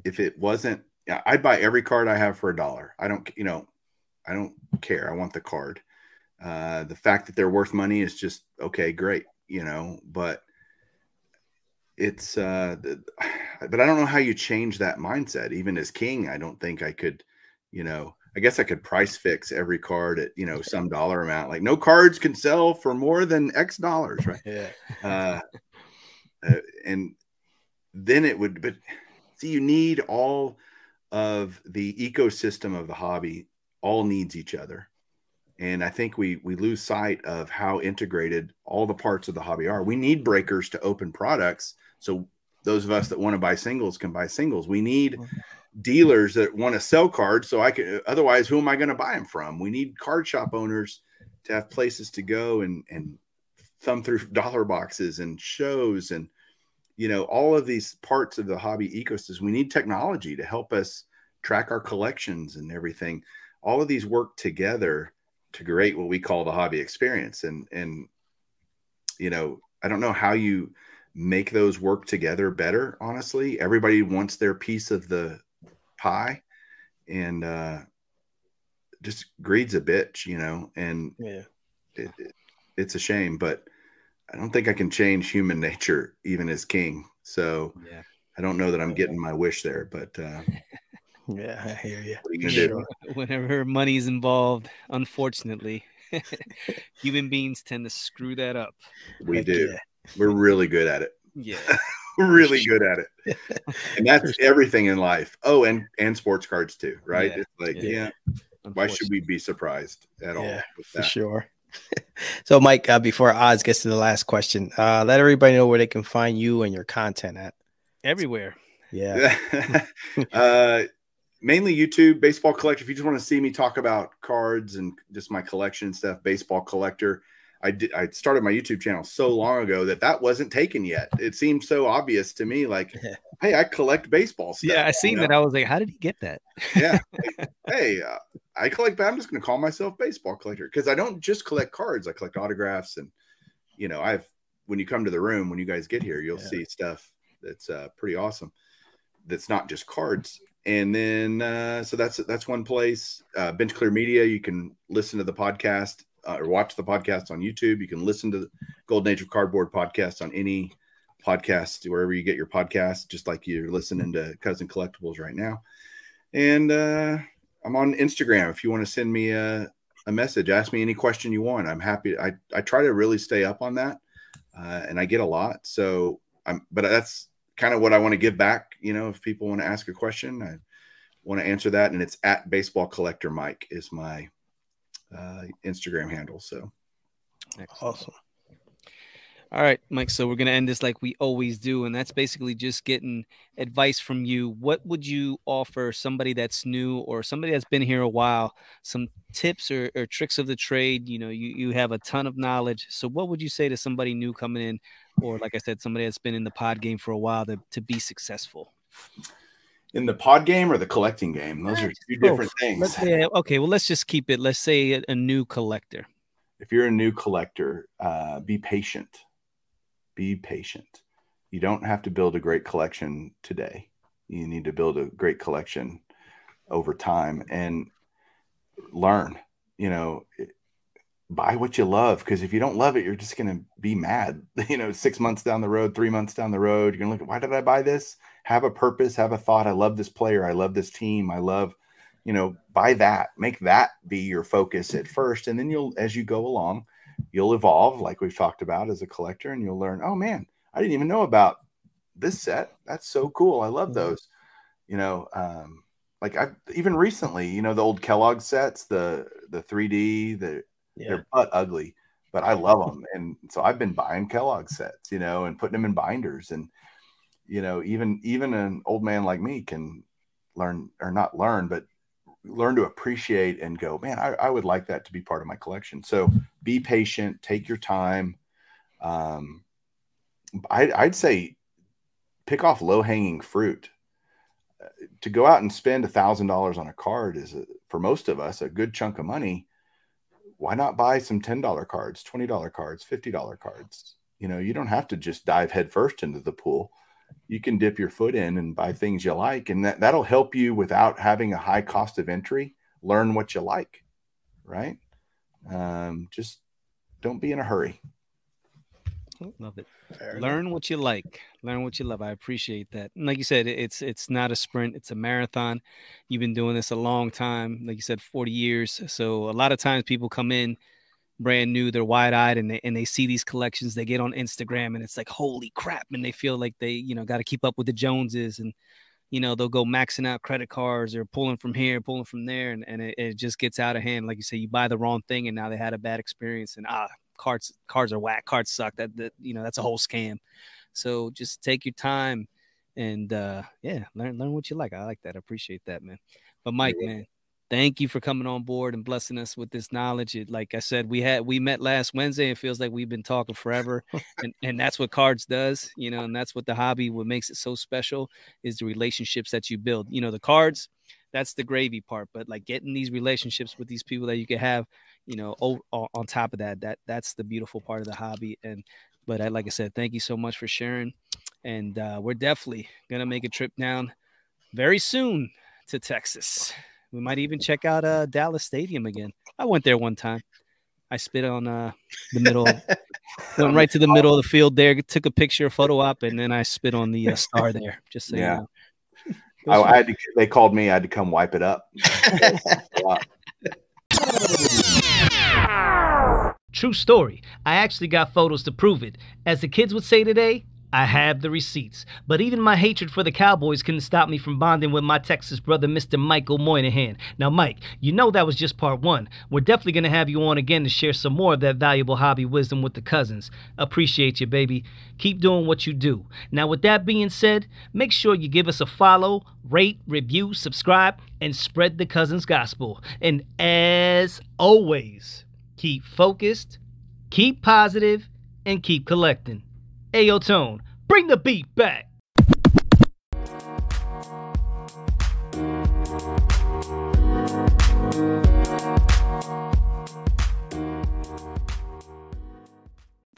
Speaker 3: If it wasn't, I'd buy every card I have for a dollar. I don't, you know, I don't care. I want the card. Uh, the fact that they're worth money is just okay, great, you know. But it's uh but i don't know how you change that mindset even as king i don't think i could you know i guess i could price fix every card at you know some dollar amount like no cards can sell for more than x dollars right
Speaker 4: yeah
Speaker 3: uh, uh, and then it would but see you need all of the ecosystem of the hobby all needs each other and i think we we lose sight of how integrated all the parts of the hobby are we need breakers to open products so those of us that want to buy singles can buy singles. We need mm-hmm. dealers that want to sell cards so I can otherwise who am I going to buy them from? We need card shop owners to have places to go and and thumb through dollar boxes and shows and you know all of these parts of the hobby ecosystem. We need technology to help us track our collections and everything. All of these work together to create what we call the hobby experience and and you know I don't know how you make those work together better honestly everybody wants their piece of the pie and uh just greed's a bitch you know and
Speaker 4: yeah
Speaker 3: it, it, it's a shame but i don't think i can change human nature even as king so
Speaker 2: yeah
Speaker 3: i don't know that i'm getting my wish there but uh
Speaker 4: yeah i hear you,
Speaker 2: you sure. whenever money's involved unfortunately human beings tend to screw that up
Speaker 3: we Heck do yeah. We're really good at it.
Speaker 2: Yeah.
Speaker 3: We're really good at it. and that's everything in life. Oh, and and sports cards too, right? Yeah. It's like, yeah. yeah. Why should we be surprised at all?
Speaker 4: For sure. so, Mike, uh, before Oz gets to the last question, uh, let everybody know where they can find you and your content at.
Speaker 2: Everywhere.
Speaker 4: Yeah.
Speaker 3: uh, mainly YouTube, baseball collector. If you just want to see me talk about cards and just my collection stuff, baseball collector. I did. I started my YouTube channel so long ago that that wasn't taken yet. It seemed so obvious to me. Like, hey, I collect baseball stuff.
Speaker 2: Yeah, I seen
Speaker 3: you
Speaker 2: that. I was like, how did he get that?
Speaker 3: yeah. hey, uh, I collect. I'm just going to call myself baseball collector because I don't just collect cards. I collect autographs, and you know, I've when you come to the room when you guys get here, you'll
Speaker 4: Yeah.
Speaker 3: see stuff that's uh, pretty awesome. That's not just cards. And then, uh, so that's that's one place. Uh, Bench Clear Media. You can listen to the podcast uh, or watch the podcast on YouTube. You can listen to the Golden Age of Cardboard podcast on any podcast wherever you get your podcast, just like you're listening to Cousin Collectibles right now. And uh, I'm on Instagram. If you want to send me a, a message, ask me any question you want. I'm happy. I, I try to really stay up on that, uh, and I get a lot. So I'm, but that's kind of what I want to give back. You know, if people want to ask a question, I want to answer that. And it's at Baseball Collector Mike is my uh, Instagram handle. So
Speaker 4: Awesome.
Speaker 2: All right, Mike. So we're gonna end this like we always do, and that's basically just getting advice from you. What would you offer somebody that's new or somebody that's been here a while? Some tips or, or tricks of the trade. You know, you you have a ton of knowledge. So what would you say to somebody new coming in, or like I said, somebody that's been in the pod game for a while to to be successful?
Speaker 3: In the pod game or the collecting game, those are two different things.
Speaker 2: Yeah, okay. Well, let's just keep it. Let's say a, a new collector.
Speaker 3: if you're a new collector, uh, be patient. Be patient. You don't have to build a great collection today. You need to build a great collection over time and learn. You know, buy what you love because if you don't love it, you're just going to be mad. You know, six months down the road, three months down the road, you're going to look at why did I buy this? Have a purpose, have a thought. I love this player. I love this team. I love, you know, buy that. Make that be your focus at first. And then you'll, as you go along, you'll evolve, like we've talked about as a collector, and you'll learn, oh man, I didn't even know about this set. That's so cool. I love those. You know, um, like I even recently, you know, the old Kellogg sets, the the 3D, the
Speaker 4: Yeah.
Speaker 3: they're butt ugly, but I love them. And so I've been buying Kellogg sets, you know, and putting them in binders. And, you know, even even an old man like me can learn or not learn, but learn to appreciate and go, man, I, I would like that to be part of my collection. So be patient, take your time. Um, I, I'd say pick off low hanging fruit. Uh, To go out and spend a thousand dollars on a card is a, for most of us a good chunk of money why not buy some $10 cards, $20 cards, $50 cards? You know, you don't have to just dive headfirst into the pool. You can dip your foot in and buy things you like, and that, that'll help you without having a high cost of entry. Learn what you like, right? Um, just don't be in a hurry.
Speaker 2: Love it.
Speaker 4: Fair enough.
Speaker 2: learn what you like learn what you love i appreciate that and like you said it's it's not a sprint it's a marathon you've been doing this a long time like you said 40 years so a lot of times people come in brand new they're wide-eyed and they and they see these collections they get on instagram and it's like holy crap and they feel like they you know got to keep up with the joneses and you know they'll go maxing out credit cards or pulling from here pulling from there and, and it, it just gets out of hand. Like you say you buy the wrong thing and now they had a bad experience and ah cards cards are whack cards suck that, that you know that's a whole scam. So just take your time and uh yeah learn learn what you like. I like that. I appreciate that man. But mike man thank you for coming on board and blessing us with this knowledge. It, like i said we had we met last wednesday it feels like we've been talking forever and and that's what cards does you know and that's what the hobby what makes it so special is the relationships that you build. You know the cards that's the gravy part but like getting these relationships with these people that you can have you know o- on on top of that that that's the beautiful part of the hobby and but I, like i said thank you so much for sharing and uh, we're definitely gonna make a trip down very soon to texas we might even check out uh dallas stadium again i went there one time i spit on uh the middle went right to the middle of the field there took a picture photo op and then i spit on the uh, star there just so
Speaker 3: Yeah.
Speaker 2: you know
Speaker 3: I, I had to, they called me. I had to come wipe it up.
Speaker 2: True story. I actually got photos to prove it. As the kids would say today,
Speaker 5: I have the receipts. But even my hatred for the Cowboys couldn't stop me from bonding with my Texas brother, Mr. Michael Moynihan. Now, Mike, you know that was just part one. We're definitely going to have you on again to share some more of that valuable hobby wisdom with the cousins. Appreciate you, baby. Keep doing what you do. Now, with that being said, make sure you give us a follow, rate, review, subscribe, and spread the cousins gospel. And as always, keep focused, keep positive, and keep collecting. Ayo Tone, bring the beat back.